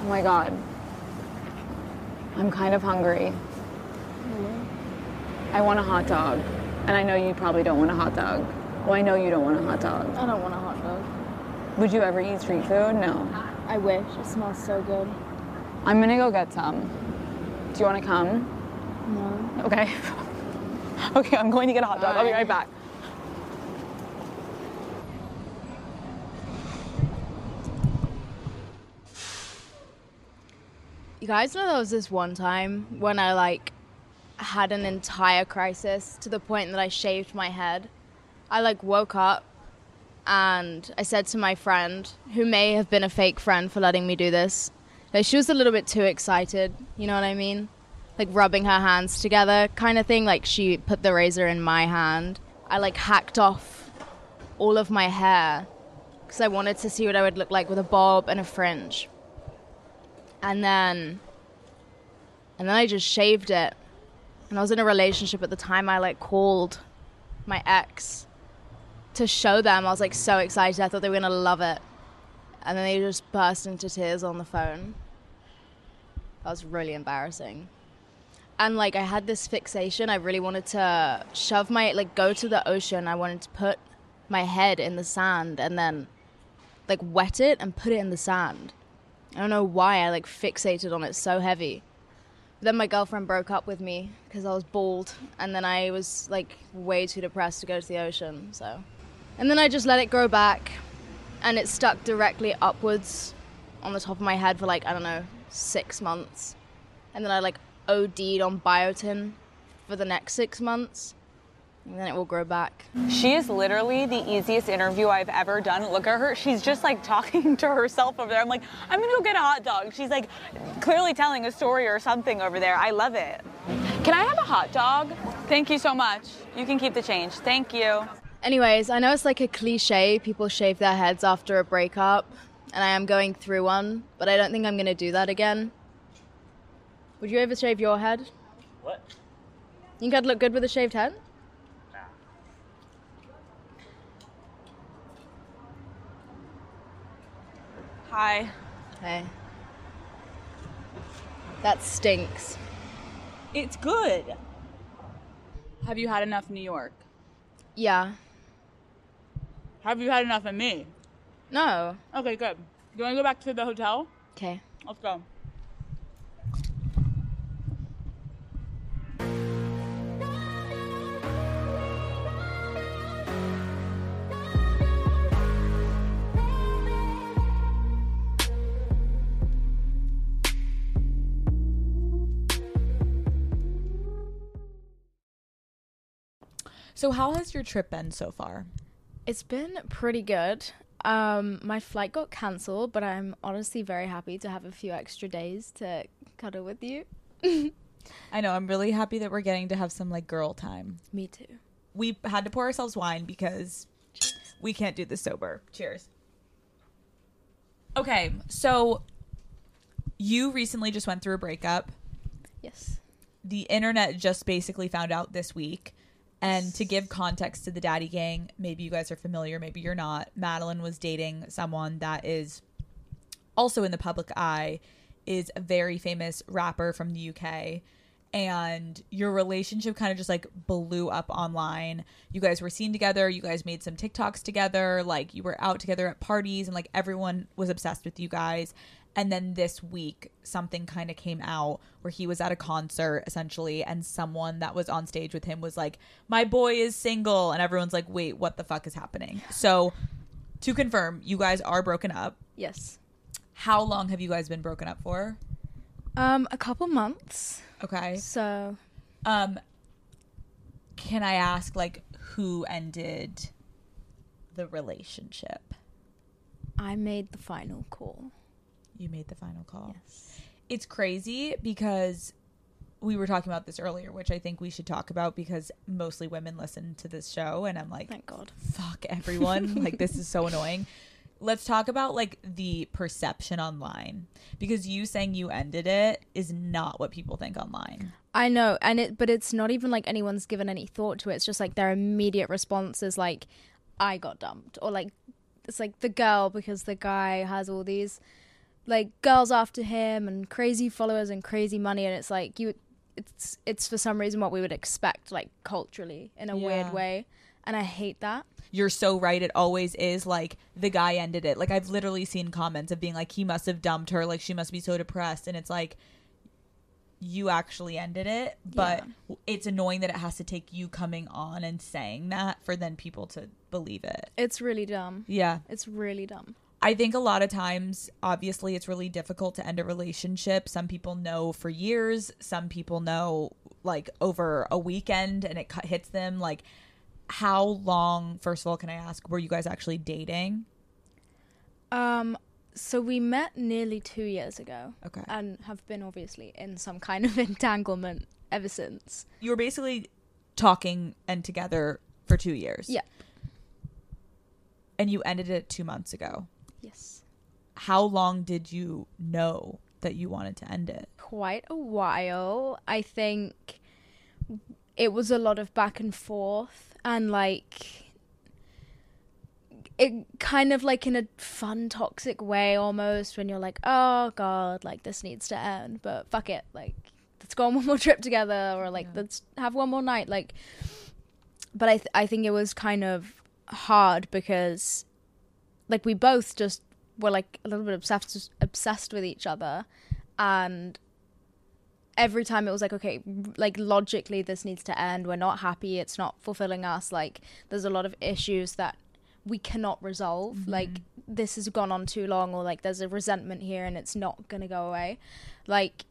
Speaker 8: My god. I'm kind of hungry. I want a hot dog. And I know you probably don't want a hot dog. Well, I know you don't want a hot dog.
Speaker 3: I don't want a hot dog.
Speaker 8: Would you ever eat street food? No.
Speaker 3: I wish. It smells so good.
Speaker 8: I'm gonna go get some. Do you wanna come?
Speaker 3: No.
Speaker 8: Okay. okay, I'm going to get a hot dog. I'll be right back.
Speaker 3: You guys know there was this one time when I like had an entire crisis to the point that I shaved my head. I like woke up and I said to my friend, who may have been a fake friend for letting me do this, like she was a little bit too excited, you know what I mean? Like rubbing her hands together kind of thing, like she put the razor in my hand. I like hacked off all of my hair because I wanted to see what I would look like with a bob and a fringe. And then and then I just shaved it. And I was in a relationship at the time. I like called my ex to show them. I was like so excited. I thought they were gonna love it. And then they just burst into tears on the phone. That was really embarrassing. And like I had this fixation. I really wanted to shove my like go to the ocean. I wanted to put my head in the sand and then like wet it and put it in the sand. I don't know why I like fixated on it so heavy. Then my girlfriend broke up with me because I was bald, and then I was like way too depressed to go to the ocean. So, and then I just let it grow back, and it stuck directly upwards on the top of my head for like I don't know six months, and then I like OD'd on biotin for the next six months, and then it will grow back.
Speaker 7: She is literally the easiest interview I've ever done. Look at her. She's just like talking to herself over there. I'm like, I'm gonna go get a hot dog. She's like clearly telling a story or something over there. I love it. Can I have a hot dog? Thank you so much. You can keep the change. Thank you.
Speaker 3: Anyways, I know it's like a cliche. People shave their heads after a breakup, and I am going through one, but I don't think I'm gonna do that again. Would you ever shave your head?
Speaker 9: What?
Speaker 3: You think I'd look good with a shaved head?
Speaker 7: Hi.
Speaker 3: Hey. That stinks.
Speaker 7: It's good. Have you had enough New York?
Speaker 3: Yeah.
Speaker 7: Have you had enough of me?
Speaker 3: No.
Speaker 7: Okay, good. Do You want to go back to the hotel?
Speaker 3: Okay.
Speaker 7: Let's go.
Speaker 1: So, how has your trip been so far?
Speaker 3: It's been pretty good. Um, my flight got cancelled, but I'm honestly very happy to have a few extra days to cuddle with you.
Speaker 1: I know. I'm really happy that we're getting to have some like girl time.
Speaker 3: Me too.
Speaker 1: We had to pour ourselves wine because we can't do this sober. Cheers. Okay, so you recently just went through a breakup.
Speaker 3: Yes.
Speaker 1: The internet just basically found out this week. And to give context to the Daddy Gang, maybe you guys are familiar, maybe you're not. Madeline was dating someone that is also in the public eye, is a very famous rapper from the UK. And your relationship kind of just like blew up online. You guys were seen together, you guys made some TikToks together, like you were out together at parties, and like everyone was obsessed with you guys. And then this week, something kind of came out where he was at a concert essentially, and someone that was on stage with him was like, My boy is single. And everyone's like, Wait, what the fuck is happening? So, to confirm, you guys are broken up.
Speaker 3: Yes.
Speaker 1: How long have you guys been broken up for?
Speaker 3: Um, a couple months.
Speaker 1: Okay.
Speaker 3: So,
Speaker 1: Um, can I ask, like, who ended the relationship?
Speaker 3: I made the final call.
Speaker 1: You made the final call. Yes. It's crazy because we were talking about this earlier, which I think we should talk about because mostly women listen to this show, and I'm like,
Speaker 3: thank God,
Speaker 1: fuck everyone. like this is so annoying. Let's talk about like the perception online because you saying you ended it is not what people think online.
Speaker 3: I know, and it, but it's not even like anyone's given any thought to it. It's just like their immediate response is like, "I got dumped," or like, it's like the girl because the guy has all these like girls after him and crazy followers and crazy money and it's like you it's it's for some reason what we would expect like culturally in a
Speaker 1: Yeah.
Speaker 3: weird way and I hate that.
Speaker 1: You're so right. It always is like the guy ended it. Like I've literally seen comments of being like he must have dumped her. Like she must be so depressed, and it's like you actually ended it. But it's annoying that it has to take you coming on and saying that for then people to believe it.
Speaker 3: It's really dumb.
Speaker 1: Yeah.
Speaker 3: It's really dumb.
Speaker 1: I think a lot of times, obviously, it's really difficult to end a relationship. Some people know for years, some people know like over a weekend and it hits them. Like, how long, first of all, can I ask, were you guys actually dating?
Speaker 3: Um so we met nearly 2 years ago.
Speaker 1: Okay.
Speaker 3: And have been obviously in some kind of entanglement ever since.
Speaker 1: You were basically talking and together for two years.
Speaker 3: Yeah.
Speaker 1: And you ended it two months ago.
Speaker 3: Yes.
Speaker 1: How long did you know that you wanted to end it?
Speaker 3: quite a while. I think it was a lot of back and forth and like it kind of like in a fun toxic way almost when you're like, "Oh god, like this needs to end, but fuck it. Like let's go on one more trip together or like let's have one more night." Like but I th- I think it was kind of hard because like we both just were like a little bit obsessed obsessed with each other. And every time it was like okay like logically this needs to end. We're not happy. It's not fulfilling us. Like there's a lot of issues that we cannot resolve. Mm-hmm. Like this has gone on too long or like there's a resentment here and it's not going to go away. Like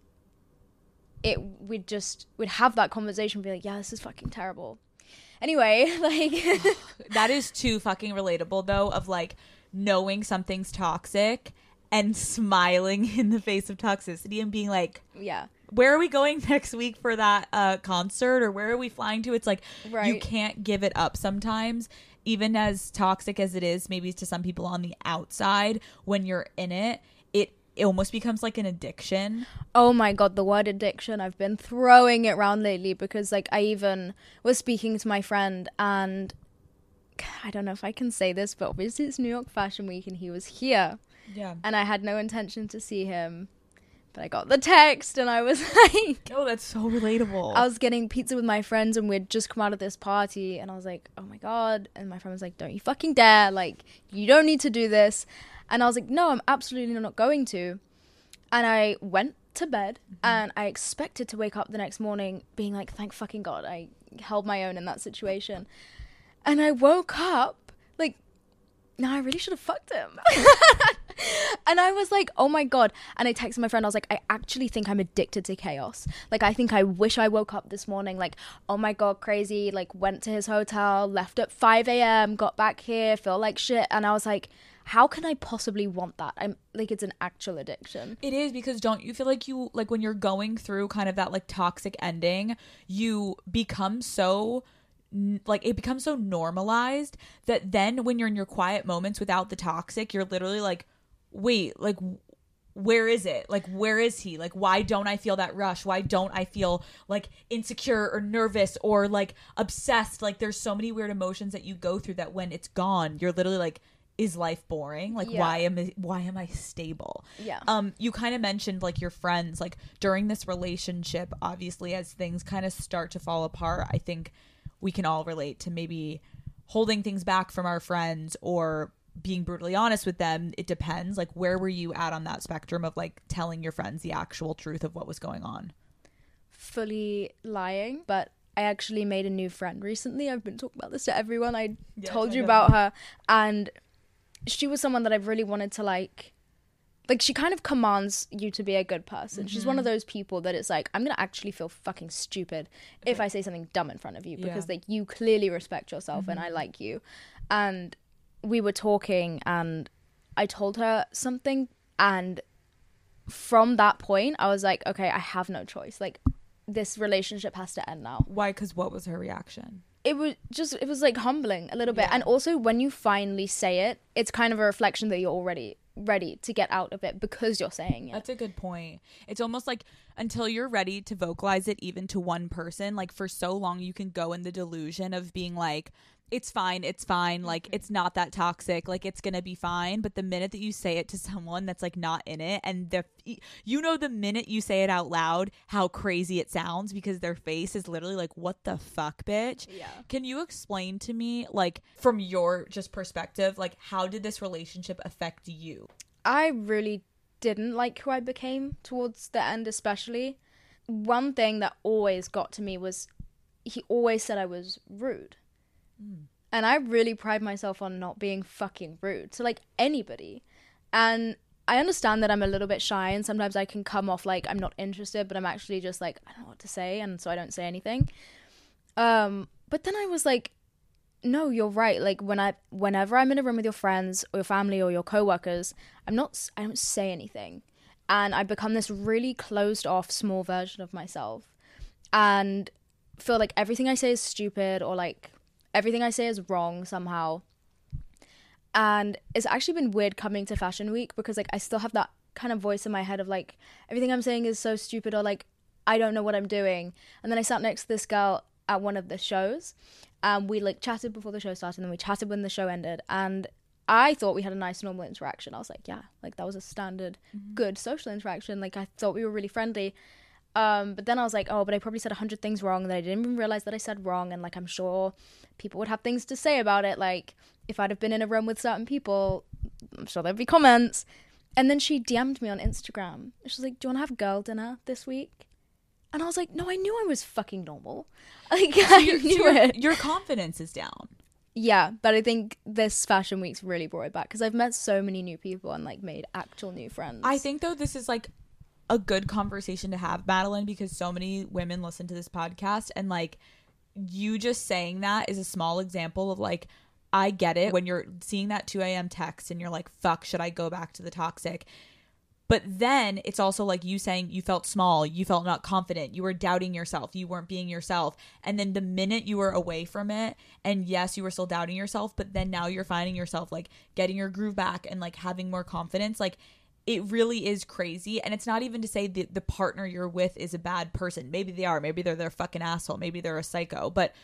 Speaker 3: it we'd just we'd have that conversation and be like yeah this is fucking terrible. Anyway like
Speaker 1: That is too fucking relatable though of like knowing something's toxic and smiling in the face of toxicity and being like
Speaker 3: yeah.
Speaker 1: Where are we going next week for that uh concert? Or where are we flying to? It's like you can't give it up sometimes. Even as toxic as it is maybe to some people on the outside when you're in it it, it almost becomes like an addiction.
Speaker 3: Oh my god, the word addiction. I've been throwing it around lately because like I even was speaking to my friend and I don't know if I can say this, but obviously it's New York Fashion Week and he was here
Speaker 1: yeah
Speaker 3: and I had no intention to see him. But I got the text and I was like
Speaker 1: oh that's so relatable
Speaker 3: I was getting pizza with my friends and we'd just come out of this party and I was like, "Oh my god." And my friend was like, "Don't you fucking dare. Like, you don't need to do this." And I was like, "No, I'm absolutely not going to." And I went to bed mm-hmm. and I expected to wake up the next morning being like, "Thank fucking god I held my own in that situation." And I woke up like, "No, I really should have fucked him." And I was like, oh my God. And I texted my friend, I was like, I actually think I'm addicted to chaos. Like, I think I wish I woke up this morning, like, oh my God, crazy. Like, went to his hotel, left at 5 a.m., got back here, feel like shit. And I was like, how can I possibly want that? I'm like, it's an actual addiction.
Speaker 1: It is because don't you feel like you like when you're going through kind of that like toxic ending, you become so like it becomes so normalized that then when you're in your quiet moments without the toxic, you're literally like, wait, like where is it? Like where is he? Like why don't I feel that rush? Why don't I feel like insecure or nervous or like obsessed? Like there's so many weird emotions that you go through that when it's gone, you're literally like is life boring? Like
Speaker 3: Yeah.
Speaker 1: why am I why am I stable?
Speaker 3: Yeah.
Speaker 1: Um, you kind of mentioned like your friends, like during this relationship, obviously, as things kind of start to fall apart, I think we can all relate to maybe holding things back from our friends or being brutally honest with them. It depends. Like, where were you at on that spectrum of like telling your friends the actual truth of what was going on?
Speaker 3: fully lying, but I actually made a new friend recently. I've been talking about this to everyone. I told you about her, and she was someone that I've really wanted to like. Like she kind of commands you to be a good person. She's one of mm-hmm. those people that it's like I'm gonna actually feel fucking stupid if I say something dumb in front of you because like you clearly respect yourself and I mm-hmm. like you. And we were talking and I told her something and from that point I was like, okay, I have no choice. Like this relationship has to end now.
Speaker 1: Why? Because what was her reaction?
Speaker 3: It was just it was like humbling a little bit. And also when you finally say it, it's kind of a reflection that you're already ready to get out of it because you're saying it.
Speaker 1: That's a good point. It's almost like until you're ready to vocalize it even to one person, like for so long you can go in the delusion of being like it's fine, it's fine, like
Speaker 3: Mm-hmm.
Speaker 1: it's not that toxic, like it's gonna be fine. But the minute that you say it to someone that's like not in it, and the you know the minute you say it out loud, how crazy it sounds because their face is literally like, "What the fuck, bitch?"
Speaker 3: Yeah.
Speaker 1: Can you explain to me, like from your just perspective, like how did this relationship affect you?
Speaker 3: I really didn't like who I became towards the end, especially. One thing that always got to me was he always said I was rude. And I really pride myself on not being fucking rude to like anybody. And I understand that I'm a little bit shy and sometimes I can come off like I'm not interested, but I'm actually just like, I don't know what to say. And so I don't say anything. Um, but then I was like, no, you're right. Like when I, whenever I'm in a room with your friends or your family or your coworkers, I'm not, I don't say anything, and I become this really closed off, small version of myself, and feel like everything I say is stupid or like everything I say is wrong somehow. And it's actually been weird coming to Fashion Week because like I still have that kind of voice in my head of like everything I'm saying is so stupid or like I don't know what I'm doing. And then I sat next to this girl at one of the shows and we like chatted before the show started and then we chatted when the show ended and I thought we had a nice normal interaction. I was like, yeah, like that was a standard mm-hmm. good social interaction. Like I thought we were really friendly. Um, but then I was like, oh, but I probably said a hundred things wrong that I didn't even realize that I said wrong, and like I'm sure people would have things to say about it. Like if I'd have been in a room with certain people, I'm sure there'd be comments. And then she DM'd me on Instagram. She was like, "Do you want to have girl dinner this week?" And I was like, "No, I knew I was fucking normal. Like I
Speaker 1: Your-
Speaker 3: knew
Speaker 1: your,
Speaker 3: it."
Speaker 1: your confidence is down.
Speaker 3: Yeah, but I think this fashion week's really brought it back because I've met so many new people and like made actual new friends.
Speaker 1: I think though this is like a good conversation to have, Madeline, because so many women listen to this podcast and like you just saying that is a small example of like I get it when you're seeing that 2 a.m. text and you're like, fuck, should I go back to the toxic? But then it's also like you saying you felt small, you felt not confident, you were doubting yourself, you weren't being yourself. And then the minute you were away from it, and yes, you were still doubting yourself, but then now you're finding yourself like getting your groove back and like having more confidence, like it really is crazy. And it's not even to say that the partner you're with is a bad person. Maybe they are, maybe they're their fucking asshole, maybe they're a psycho, but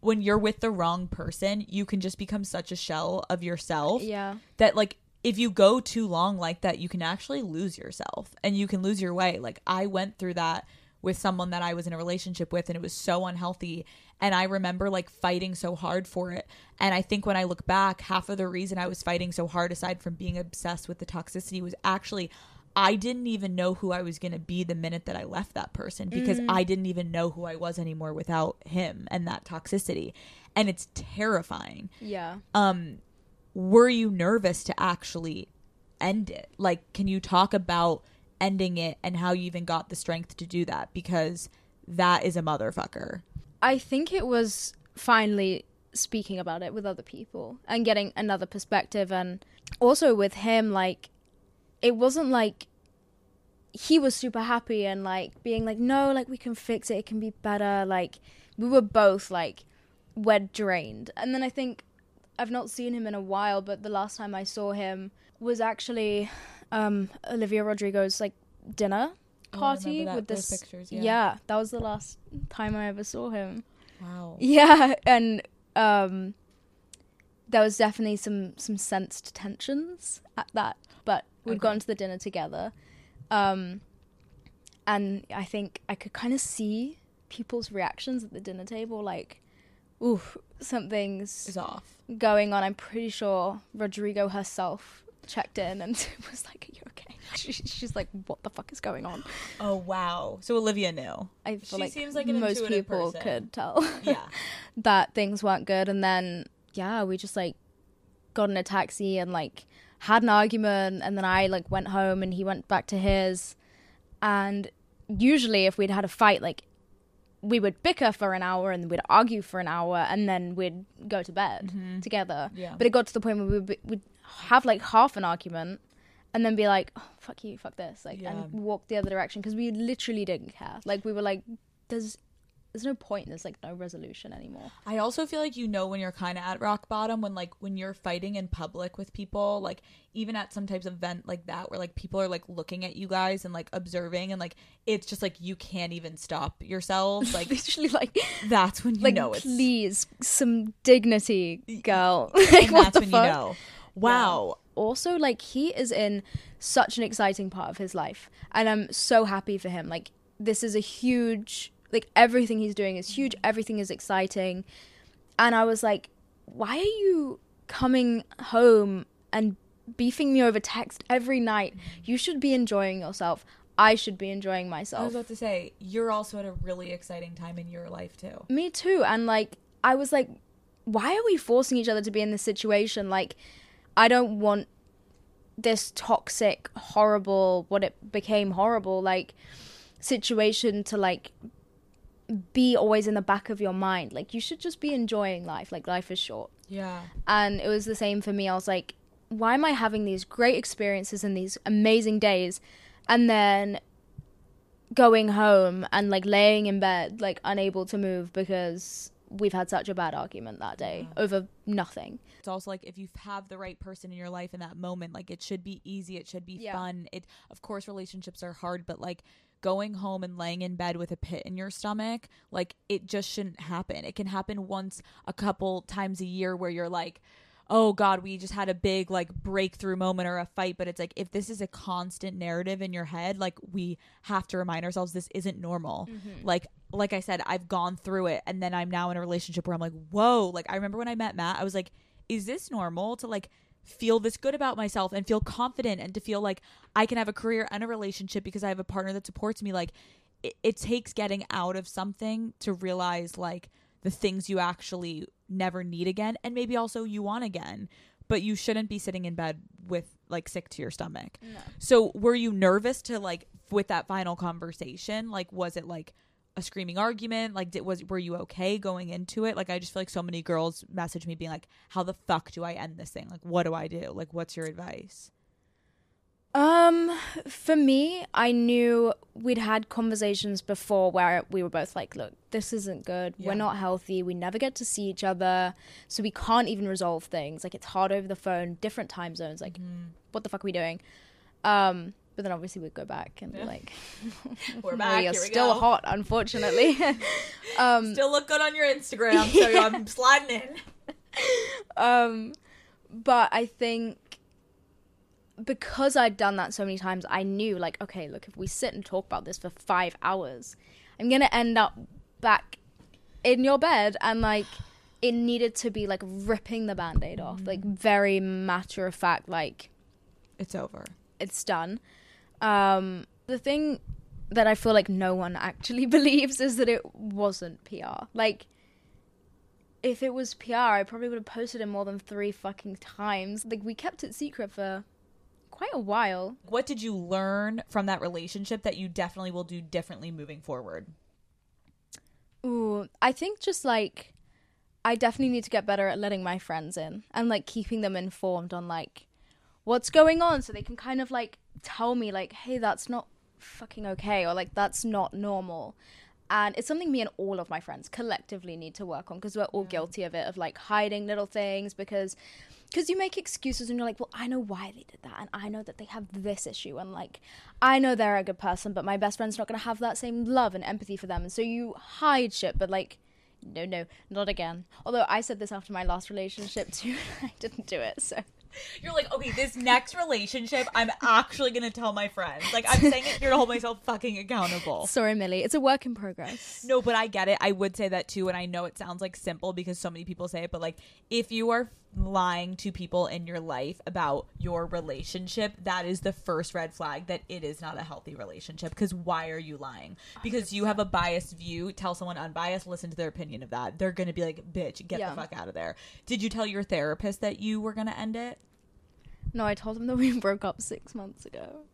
Speaker 1: when you're with the wrong person, you can just become such a shell of yourself
Speaker 3: Yeah.
Speaker 1: that like if you go too long like that you can actually lose yourself and you can lose your way like i went through that with someone that i was in a relationship with and it was so unhealthy and i remember like fighting so hard for it. And i think when i look back half of the reason i was fighting so hard aside from being obsessed with the toxicity was actually I didn't even know who I was going to be the minute that I left that person because I didn't even know who I was anymore without him and that toxicity. And it's terrifying.
Speaker 3: Yeah.
Speaker 1: um were you nervous to actually end it? Like can you talk about ending it and how you even got the strength to do that? Because that is a motherfucker
Speaker 3: I think it was finally speaking about it with other people and getting another perspective and also with him like it wasn't like he was super happy and like being like no like we can fix it. It can be better. Like we were both like we're drained. And then i think i've not seen him in a while but the last time i saw him was actually um olivia rodrigo's like dinner party
Speaker 1: remember that-
Speaker 3: with this
Speaker 1: pictures, yeah.
Speaker 3: yeah that was the last time i ever saw him
Speaker 1: wow
Speaker 3: yeah, and um, there was definitely some some sensed tensions at that, but we'd
Speaker 1: Okay.
Speaker 3: gone to the dinner together, um, and I think I could kind of see people's reactions at the dinner table, like, "Ooh, something's
Speaker 1: is off
Speaker 3: going on." I'm pretty sure Rodrigo herself checked in and was like, "Are you okay?" She, she's like, "What the fuck is going on?"
Speaker 1: oh wow so olivia knew
Speaker 3: I feel
Speaker 1: She
Speaker 3: like
Speaker 1: seems like
Speaker 3: most people
Speaker 1: person.
Speaker 3: could tell.
Speaker 1: yeah
Speaker 3: that things weren't good and then yeah we just like got in a taxi and like had an argument and then i like went home and he went back to his and usually if we'd had a fight like we would bicker for an hour and we'd argue for an hour and then we'd go to bed mm-hmm. together
Speaker 1: Yeah.
Speaker 3: but it got to the point where we would, would have like half an argument and then be like oh, fuck you fuck this like
Speaker 1: Yeah.
Speaker 3: and walk the other direction because we literally didn't care like we were like there's there's no point. There's like no resolution anymore.
Speaker 1: I also feel like you know when you're kind of at rock bottom when like when you're fighting in public with people, like even at some types of event like that where like people are like looking at you guys and like observing and like it's just like you can't even stop yourselves. Like
Speaker 3: Literally, like,
Speaker 1: that's when you
Speaker 3: like
Speaker 1: know it's
Speaker 3: please, some dignity, girl.
Speaker 1: and
Speaker 3: like, what
Speaker 1: that's when
Speaker 3: fuck?
Speaker 1: you know. Wow.
Speaker 3: also like he is in such an exciting part of his life and i'm so happy for him. Like this is a huge like everything he's doing is huge everything is exciting. And i was like why are you coming home and beefing me over text every night? You should be enjoying yourself. I should be enjoying myself.
Speaker 1: I was about to say you're also at a really exciting time in your life too.
Speaker 3: me too. And like i was like why are we forcing each other to be in this situation? Like i don't want this toxic horrible what it became horrible like situation to like be always in the back of your mind. Like you should just be enjoying life. Like life is short.
Speaker 1: Yeah.
Speaker 3: and it was the same for me. I was like why am i having these great experiences and these amazing days and then going home and like laying in bed like unable to move because we've had such a bad argument that day over nothing
Speaker 1: It's also like if you have the right person in your life in that moment, like it should be easy, it should be
Speaker 3: Yeah.
Speaker 1: fun. It of course relationships are hard, but like going home and laying in bed with a pit in your stomach, like it just shouldn't happen. It can happen once a couple times a year where you're like Oh God, we just had a big like breakthrough moment or a fight, but it's like if this is a constant narrative in your head, like we have to remind ourselves this isn't normal. Mm-hmm. Like like I said, I've gone through it and then I'm now in a relationship where I'm like, whoa, like I remember when I met Matt, I was like, is this normal to like feel this good about myself and feel confident and to feel like I can have a career and a relationship because I have a partner that supports me? Like it, it takes getting out of something to realize like the things you actually never need again and maybe also you want again but you shouldn't be sitting in bed with like sick to your stomach. So were you nervous to like with that final conversation? Like was it like a screaming argument? Like did was were you okay going into it? Like i just feel like so many girls message me being like how the fuck do i end this thing? Like what do i do? Like what's your advice
Speaker 3: Um, for me, I knew we'd had conversations before where we were both like, look, this isn't good.
Speaker 1: Yeah.
Speaker 3: We're not healthy. We never get to see each other. So we can't even resolve things. Like, it's hard over the phone, different time zones. Like, what the fuck are we doing? Um, but then obviously we'd go back and be like,
Speaker 1: we're back.
Speaker 3: we are still hot, unfortunately. um,
Speaker 1: still look good on your instagram so i'm sliding in
Speaker 3: um, but I think because I'd done that so many times, I knew like, okay, look, if we sit and talk about this for five hours, I'm gonna end up back in your bed, and like, it needed to be like ripping the band-aid off, like very matter of fact, like
Speaker 1: it's over
Speaker 3: it's done. Um, the thing that I feel like no one actually believes is that it wasn't PR. Like, if it was PR, I probably would have posted it more than three fucking times. Like, we kept it secret for quite a while.
Speaker 1: what did you learn from that relationship that you definitely will do differently moving forward
Speaker 3: Ooh, I think just like I definitely need to get better at letting my friends in and like keeping them informed on like what's going on so they can kind of like tell me like hey that's not fucking okay or like that's not normal. And it's something me and all of my friends collectively need to work on because we're all mm. guilty of it of like hiding little things because because you make excuses and you're like, well, I know why they did that, and I know that they have this issue, and like, I know they're a good person, but my best friend's not gonna have that same love and empathy for them, and so you hide shit, but like, no, no, not again. Although I said this after my last relationship too, I didn't do it, so
Speaker 1: you're like okay this next relationship i'm actually gonna tell my friends like i'm saying it here to hold myself fucking accountable
Speaker 3: sorry, Millie, it's a work in progress.
Speaker 1: No, but I get it. I would say that too, and I know it sounds like simple because so many people say it, but like if you are lying to people in your life about your relationship, that is the first red flag that it is not a healthy relationship. Because why are you lying? Because you have a biased view. Tell someone unbiased, listen to their opinion of that. They're gonna be like, "Bitch, get
Speaker 3: Yeah.
Speaker 1: the fuck out of there." Did you tell your therapist that you were gonna end it?
Speaker 3: No, I told him that we broke up six months ago.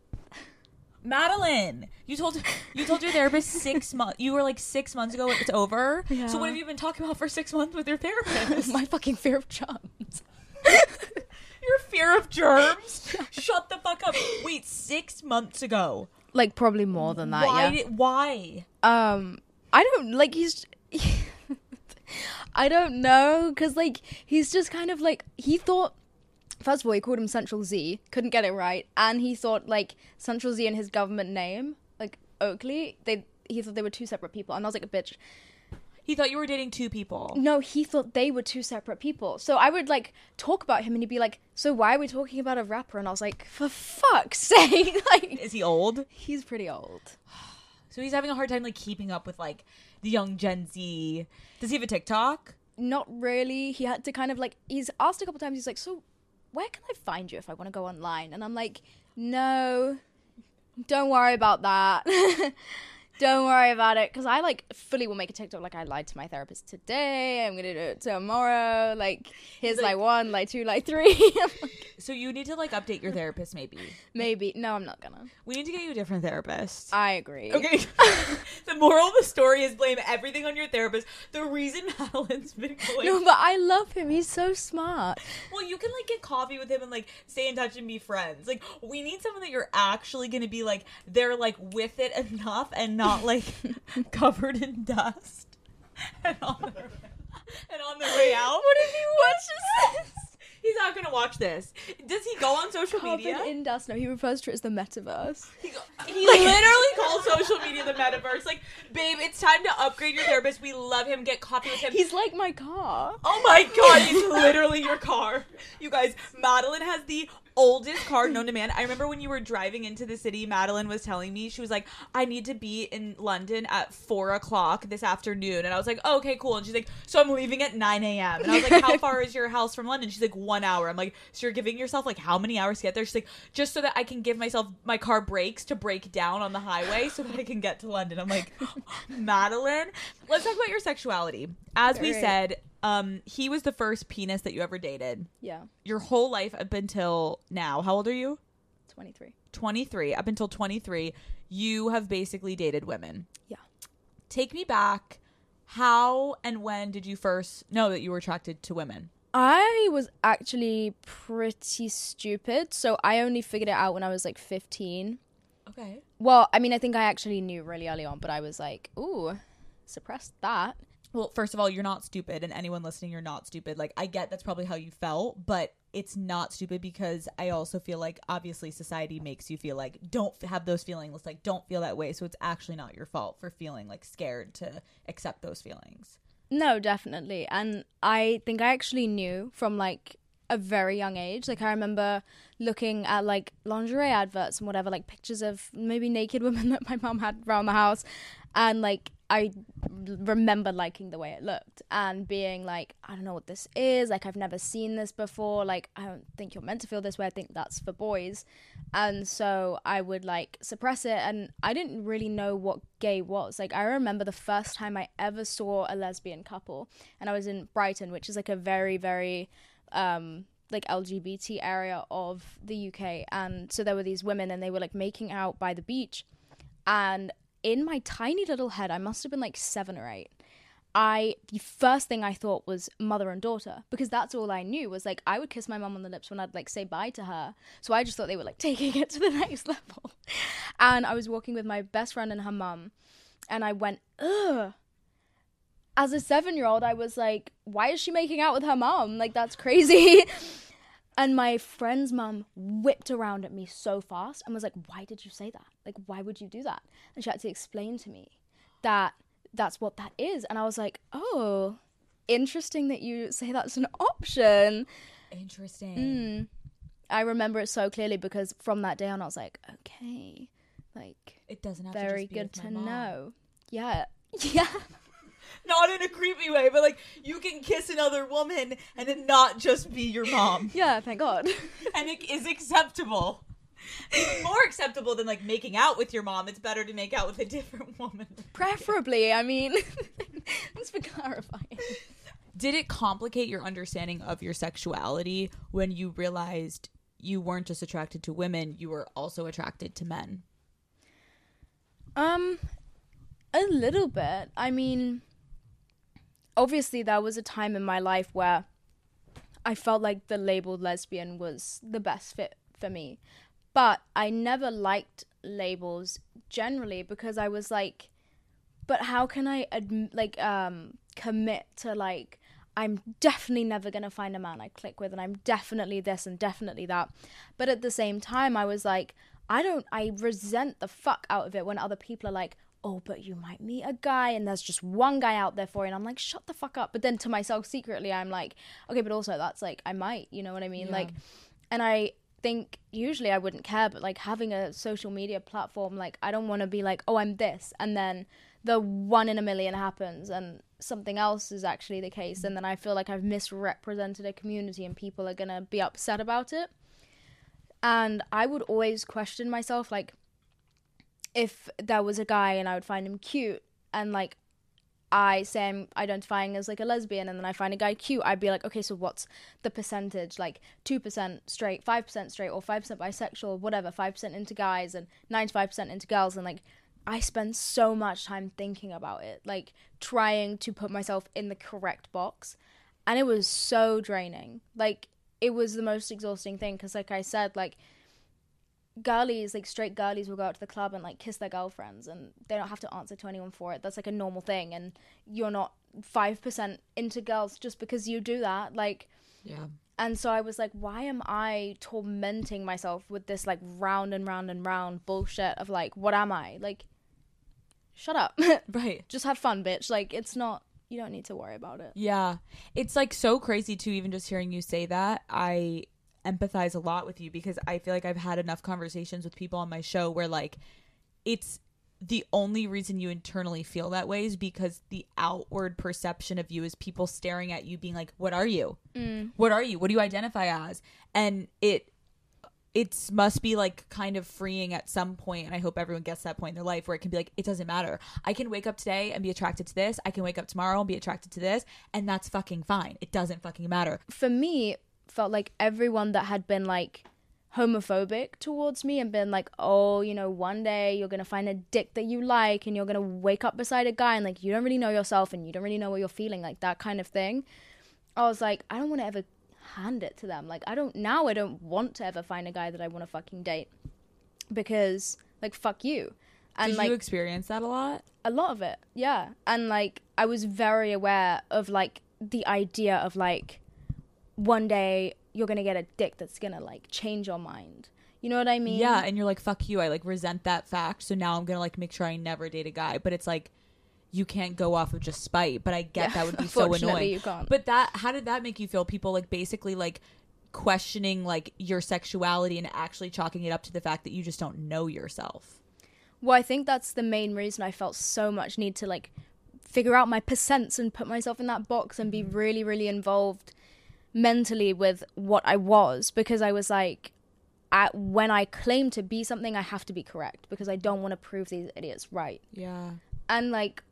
Speaker 1: Madeline, you told you told your therapist six months. You were like six months ago. It's over. So what have you been talking about for six months with your therapist?
Speaker 3: my fucking fear of germs.
Speaker 1: Your fear of germs? Shut the fuck up. Wait, six months ago.
Speaker 3: Like probably more than that.
Speaker 1: why?
Speaker 3: yeah.
Speaker 1: Did, why?
Speaker 3: um I don't like he's. I don't know because like he's just kind of like he thought. First of all, he called him Central Cee, couldn't get it right, and he thought like Central Cee and his government name, like Oakley, they he thought they were two separate people, and I was like, a bitch,
Speaker 1: He thought you were dating two people.
Speaker 3: no, he thought they were two separate people. So I would like talk about him, and he'd be like, "So why are we talking about a rapper?" And I was like, "For fuck's sake!" like
Speaker 1: Is he old?
Speaker 3: he's pretty old.
Speaker 1: So he's having a hard time like keeping up with like the young Gen Z. Does he have a TikTok?
Speaker 3: Not really. He had to kind of like he's asked a couple times. He's like, "So where can I find you if I want to go online?" And I'm like, "No, don't worry about that." Don't worry about it, because I like fully will make a TikTok like I lied to my therapist today. I'm gonna do it tomorrow. Like, here's like one, like two, like three. Like,
Speaker 1: So you need to like update your therapist maybe.
Speaker 3: Maybe no, I'm not gonna.
Speaker 1: We need to get you a different therapist.
Speaker 3: I agree.
Speaker 1: Okay. the moral of the story is blame everything on your therapist. The reason Madeline's been going.
Speaker 3: No, but I love him. He's so smart.
Speaker 1: well, you can like get coffee with him and like stay in touch and be friends. Like we need someone that you're actually gonna be like they're like with it enough and not like covered in dust. And on the and on the way out. What if he watches this? He's not gonna watch this. Does he go on social media?
Speaker 3: Covered in dust. No, he refers to it as the metaverse.
Speaker 1: He, go- he literally calls social media the metaverse. Like, babe, it's time to upgrade your therapist. We love him. Get coffee with him.
Speaker 3: He's like my car.
Speaker 1: Oh my god, he's literally your car. You guys, Madeline has the oldest car known to man. I remember when you were driving into the city, Madeline was telling me, she was like, I need to be in London at four o'clock this afternoon. And I was like, oh, okay, cool. And she's like, so I'm leaving at 9 a.m. And I was like, how far is your house from London? She's like, one hour. I'm like, so you're giving yourself like how many hours to get there? She's like, just so that I can give myself my car brakes to break down on the highway so that I can get to London. I'm like, Madeline, let's talk about your sexuality. As we
Speaker 3: Great.
Speaker 1: said, um, he was the first penis that you ever dated
Speaker 3: Yeah,
Speaker 1: your whole life up until now. How old are you?
Speaker 3: 23.
Speaker 1: 23. Up until 23, you have basically dated women.
Speaker 3: Yeah.
Speaker 1: Take me back. How and when did you first know that you were attracted to women?
Speaker 3: I was actually pretty stupid, so I only figured it out when I was like 15.
Speaker 1: Okay.
Speaker 3: Well, I mean, I think I actually knew really early on, but I was like, ooh, suppressed that.
Speaker 1: Well, first of all, you're not stupid, and anyone listening, you're not stupid. Like, I get that's probably how you felt, but it's not stupid because I also feel like obviously society makes you feel like don't have those feelings, like don't feel that way. So it's actually not your fault for feeling like scared to accept those feelings.
Speaker 3: No, definitely. And I think I actually knew from like a very young age. Like I remember looking at like lingerie adverts and whatever, like pictures of maybe naked women that my mom had around the house. And like I remember liking the way it looked and being like, I don't know what this is. Like I've never seen this before. Like I don't think you're meant to feel this way. I think that's for boys. And so I would like suppress it and I didn't really know what gay was. Like I remember the first time I ever saw a lesbian couple and I was in Brighton, which is like a very, very um like LGBT area of the UK and so there were these women and they were like making out by the beach and in my tiny little head I must have been like 7 or 8 I the first thing I thought was mother and daughter because that's all I knew was like I would kiss my mum on the lips when I'd like say bye to her. So I just thought they were like taking it to the next level. And I was walking with my best friend and her mum and I went, ugh. As a seven year old, I was like, why is she making out with her mum? Like, that's crazy. and my friend's mum whipped around at me so fast and was like, why did you say that? Like, why would you do that? And she had to explain to me that that's what that is. And I was like, oh, interesting that you say that's an option.
Speaker 1: Interesting.
Speaker 3: Mm. I remember it so clearly because from that day on, I was like, okay, like,
Speaker 1: It doesn't have
Speaker 3: very
Speaker 1: to
Speaker 3: good
Speaker 1: just be
Speaker 3: to
Speaker 1: mom.
Speaker 3: know. Yeah. Yeah.
Speaker 1: Not in a creepy way, but like you can kiss another woman and it not just be your mom.
Speaker 3: Yeah, thank God.
Speaker 1: and it is acceptable. It's more acceptable than like making out with your mom. It's better to make out with a different woman.
Speaker 3: Preferably, I mean, thanks for clarifying.
Speaker 1: Did it complicate your understanding of your sexuality when you realized you weren't just attracted to women, you were also attracted to men?
Speaker 3: Um, a little bit. I mean, obviously, there was a time in my life where I felt like the label lesbian was the best fit for me. But I never liked labels generally because I was like, but how can I adm- like um commit to like I'm definitely never gonna find a man I click with, and I'm definitely this and definitely that. But at the same time, I was like, I don't, I resent the fuck out of it when other people are like, oh, but you might meet a guy and there's just one guy out there for you. And I'm like, shut the fuck up. But then to myself secretly, I'm like, okay, but also that's like, I might, you know what I mean?
Speaker 1: Yeah.
Speaker 3: Like, and I think usually I wouldn't care, but like having a social media platform, like, I don't want to be like, oh, I'm this. And then the one in a million happens and something else is actually the case. And then I feel like I've misrepresented a community and people are going to be upset about it. And I would always question myself, like, if there was a guy and I would find him cute and like I say I'm identifying as like a lesbian and then I find a guy cute, I'd be like, okay, so what's the percentage? Like 2% straight, 5% straight, or 5% bisexual, whatever, 5% into guys and 95% into girls. And like, I spend so much time thinking about it, like trying to put myself in the correct box. And it was so draining. Like, it was the most exhausting thing because, like I said, like, girlies, like straight girlies, will go out to the club and like kiss their girlfriends, and they don't have to answer to anyone for it. That's like a normal thing, and you're not five percent into girls just because you do that. Like,
Speaker 1: Yeah.
Speaker 3: and so I was like, why am I tormenting myself with this like round and round and round bullshit of like, what am I? Like, shut up.
Speaker 1: right.
Speaker 3: Just have fun, bitch. Like, it's not. You don't need to worry about it.
Speaker 1: Yeah. It's like so crazy too, even just hearing you say that. I empathize a lot with you because I feel like I've had enough conversations with people on my show where like it's the only reason you internally feel that way is because the outward perception of you is people staring at you being like, What are you?
Speaker 3: Mm.
Speaker 1: What are you? What do you identify as? And it it's must be like kind of freeing at some point and i hope everyone gets that point in their life where it can be like it doesn't matter i can wake up today and be attracted to this i can wake up tomorrow and be attracted to this and that's fucking fine it doesn't fucking matter
Speaker 3: for me felt like everyone that had been like homophobic towards me and been like oh you know one day you're gonna find a dick that you like and you're gonna wake up beside a guy and like you don't really know yourself and you don't really know what you're feeling like that kind of thing. I was like i don't want to ever hand it to them. Like i don't now i don't want to ever find a guy that i want to fucking date because like fuck you. And
Speaker 1: Did
Speaker 3: like
Speaker 1: you experience that a lot?
Speaker 3: A lot of it yeah. And like i was very aware of like the idea of like one day you're gonna get a dick that's gonna like change your mind. You know what i mean?
Speaker 1: Yeah and you're like fuck you i like resent that fact so now i'm gonna like make sure i never date a guy. But it's like you can't go off of just spite but i get
Speaker 3: Yeah,
Speaker 1: that would be so annoying.
Speaker 3: you can't.
Speaker 1: but that how did that make you feel? People like basically like questioning like your sexuality and actually chalking it up to the fact that you just don't know yourself.
Speaker 3: Well i think that's the main reason i felt so much need to like figure out my percents and put myself in that box and be mm-hmm. really really involved mentally with what i was because i was like at, when i claim to be something i have to be correct because i don't want to prove these idiots right
Speaker 1: yeah
Speaker 3: and like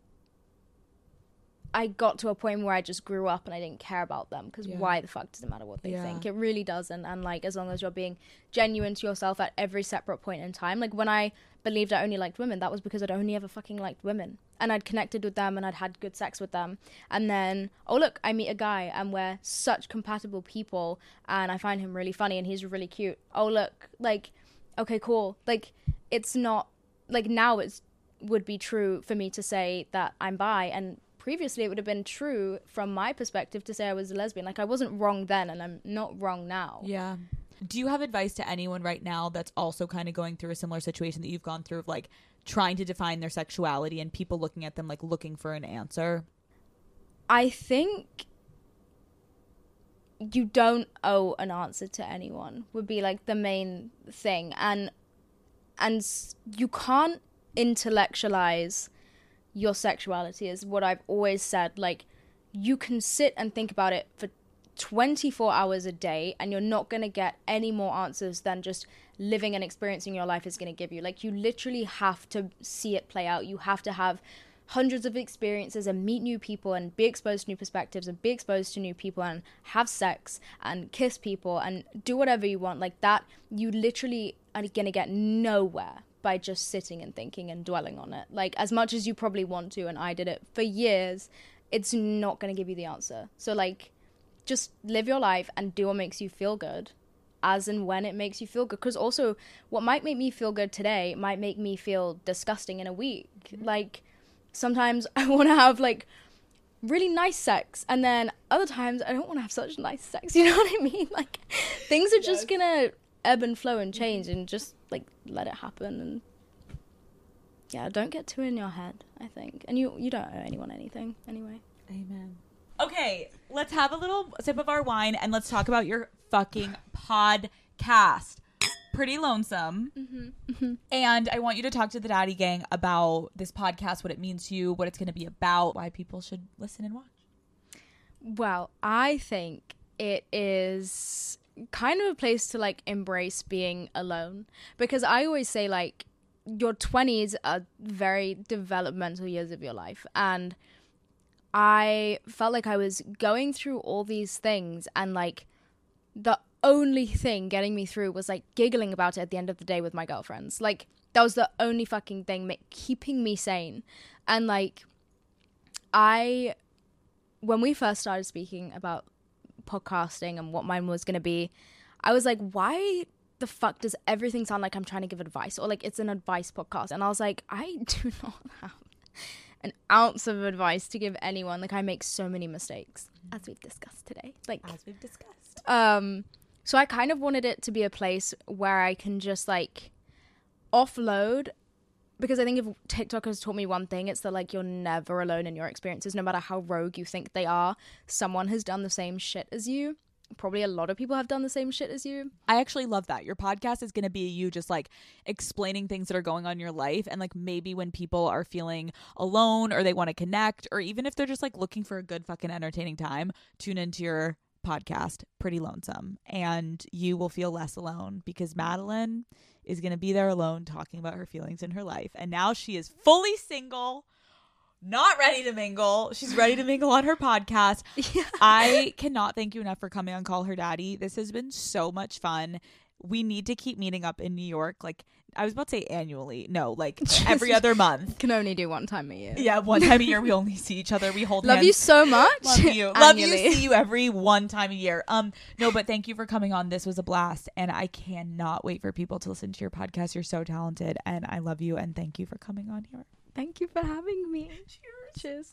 Speaker 3: I got to a point where I just grew up and I didn't care about them because
Speaker 1: Yeah.
Speaker 3: why the fuck does it matter what they
Speaker 1: Yeah.
Speaker 3: think? It really doesn't. And like as long as you're being genuine to yourself at every separate point in time, like when I believed I only liked women, that was because I'd only ever fucking liked women and I'd connected with them and I'd had good sex with them. And then oh look, I meet a guy and we're such compatible people and I find him really funny and he's really cute. Oh look, like okay, cool. Like it's not like now it would be true for me to say that I'm bi and previously it would have been true from my perspective to say I was a lesbian. Like I wasn't wrong then and I'm not wrong now.
Speaker 1: Yeah. Do you have advice to anyone right now that's also kind of going through a similar situation that you've gone through of like trying to define their sexuality and people looking at them like looking for an answer?
Speaker 3: I think you don't owe an answer to anyone would be like the main thing and and you can't intellectualize your sexuality is what I've always said like you can sit and think about it for 24 hours a day and you're not going to get any more answers than just living and experiencing your life is going to give you. Like you literally have to see it play out. You have to have hundreds of experiences and meet new people and be exposed to new perspectives and be exposed to new people and have sex and kiss people and do whatever you want. Like that you literally are going to get nowhere by just sitting and thinking and dwelling on it. Like as much as you probably want to and I did it for years it's not going to give you the answer. So like just live your life and do what makes you feel good as and when it makes you feel good because also what might make me feel good today might make me feel disgusting in a week mm-hmm. like sometimes I want to have like really nice sex and then other times I don't want to have such nice sex. You know what I mean? Like things are just going to ebb and flow and mm-hmm. change and just like let it happen and yeah, don't get too in your head, I think. And you you don't owe anyone anything anyway.
Speaker 1: Amen. Okay, let's have a little sip of our wine and let's talk about your fucking podcast. Pretty lonesome.
Speaker 3: Mm-hmm.
Speaker 1: And I want you to talk to the Daddy Gang about this podcast, what it means to you, what it's going to be about, why people should listen and watch.
Speaker 3: Well, I think it is kind of a place to like embrace being alone because I always say like your 20s are very developmental years of your life and I felt like I was going through all these things and like the only thing getting me through was like giggling about it at the end of the day with my girlfriends. Like that was the only fucking thing keeping me sane. And like I when we first started speaking about podcasting and what mine was going to be, I was like, why the fuck does everything sound like I'm trying to give advice or like it's an advice podcast? And I was like, I do not have an ounce of advice to give anyone. Like I make so many mistakes, as we've discussed today. Like
Speaker 1: As we've discussed.
Speaker 3: um so I kind of wanted it to be a place where I can just like offload because I think if TikTok has taught me one thing, it's that like you're never alone in your experiences, no matter how rogue you think they are. Someone has done the same shit as you. Probably a lot of people have done the same shit as you.
Speaker 1: I actually love that. Your podcast is going to be you just like explaining things that are going on in your life. And like maybe when people are feeling alone or they want to connect, or even if they're just like looking for a good fucking entertaining time, tune into your podcast, Pretty Lonesome. And you will feel less alone because Madeline is going to be there alone talking about her feelings in her life. And now she is fully single. Not ready to mingle. She's ready to mingle on her podcast. I cannot thank you enough for coming on Call Her Daddy. This has been so much fun. We need to keep meeting up in New York. Like I was about to say annually. No, like every other month.
Speaker 3: Can only do one time a year.
Speaker 1: Yeah, one time a year we only see each other. We hold
Speaker 3: Love
Speaker 1: hands.
Speaker 3: you so much.
Speaker 1: Love you. Love you. See you every one time a year. Um, no, but thank you for coming on. This was a blast, and I cannot wait for people to listen to your podcast. You're so talented, and I love you. And thank you for coming on here.
Speaker 3: Thank you for having me. Cheers. Cheers.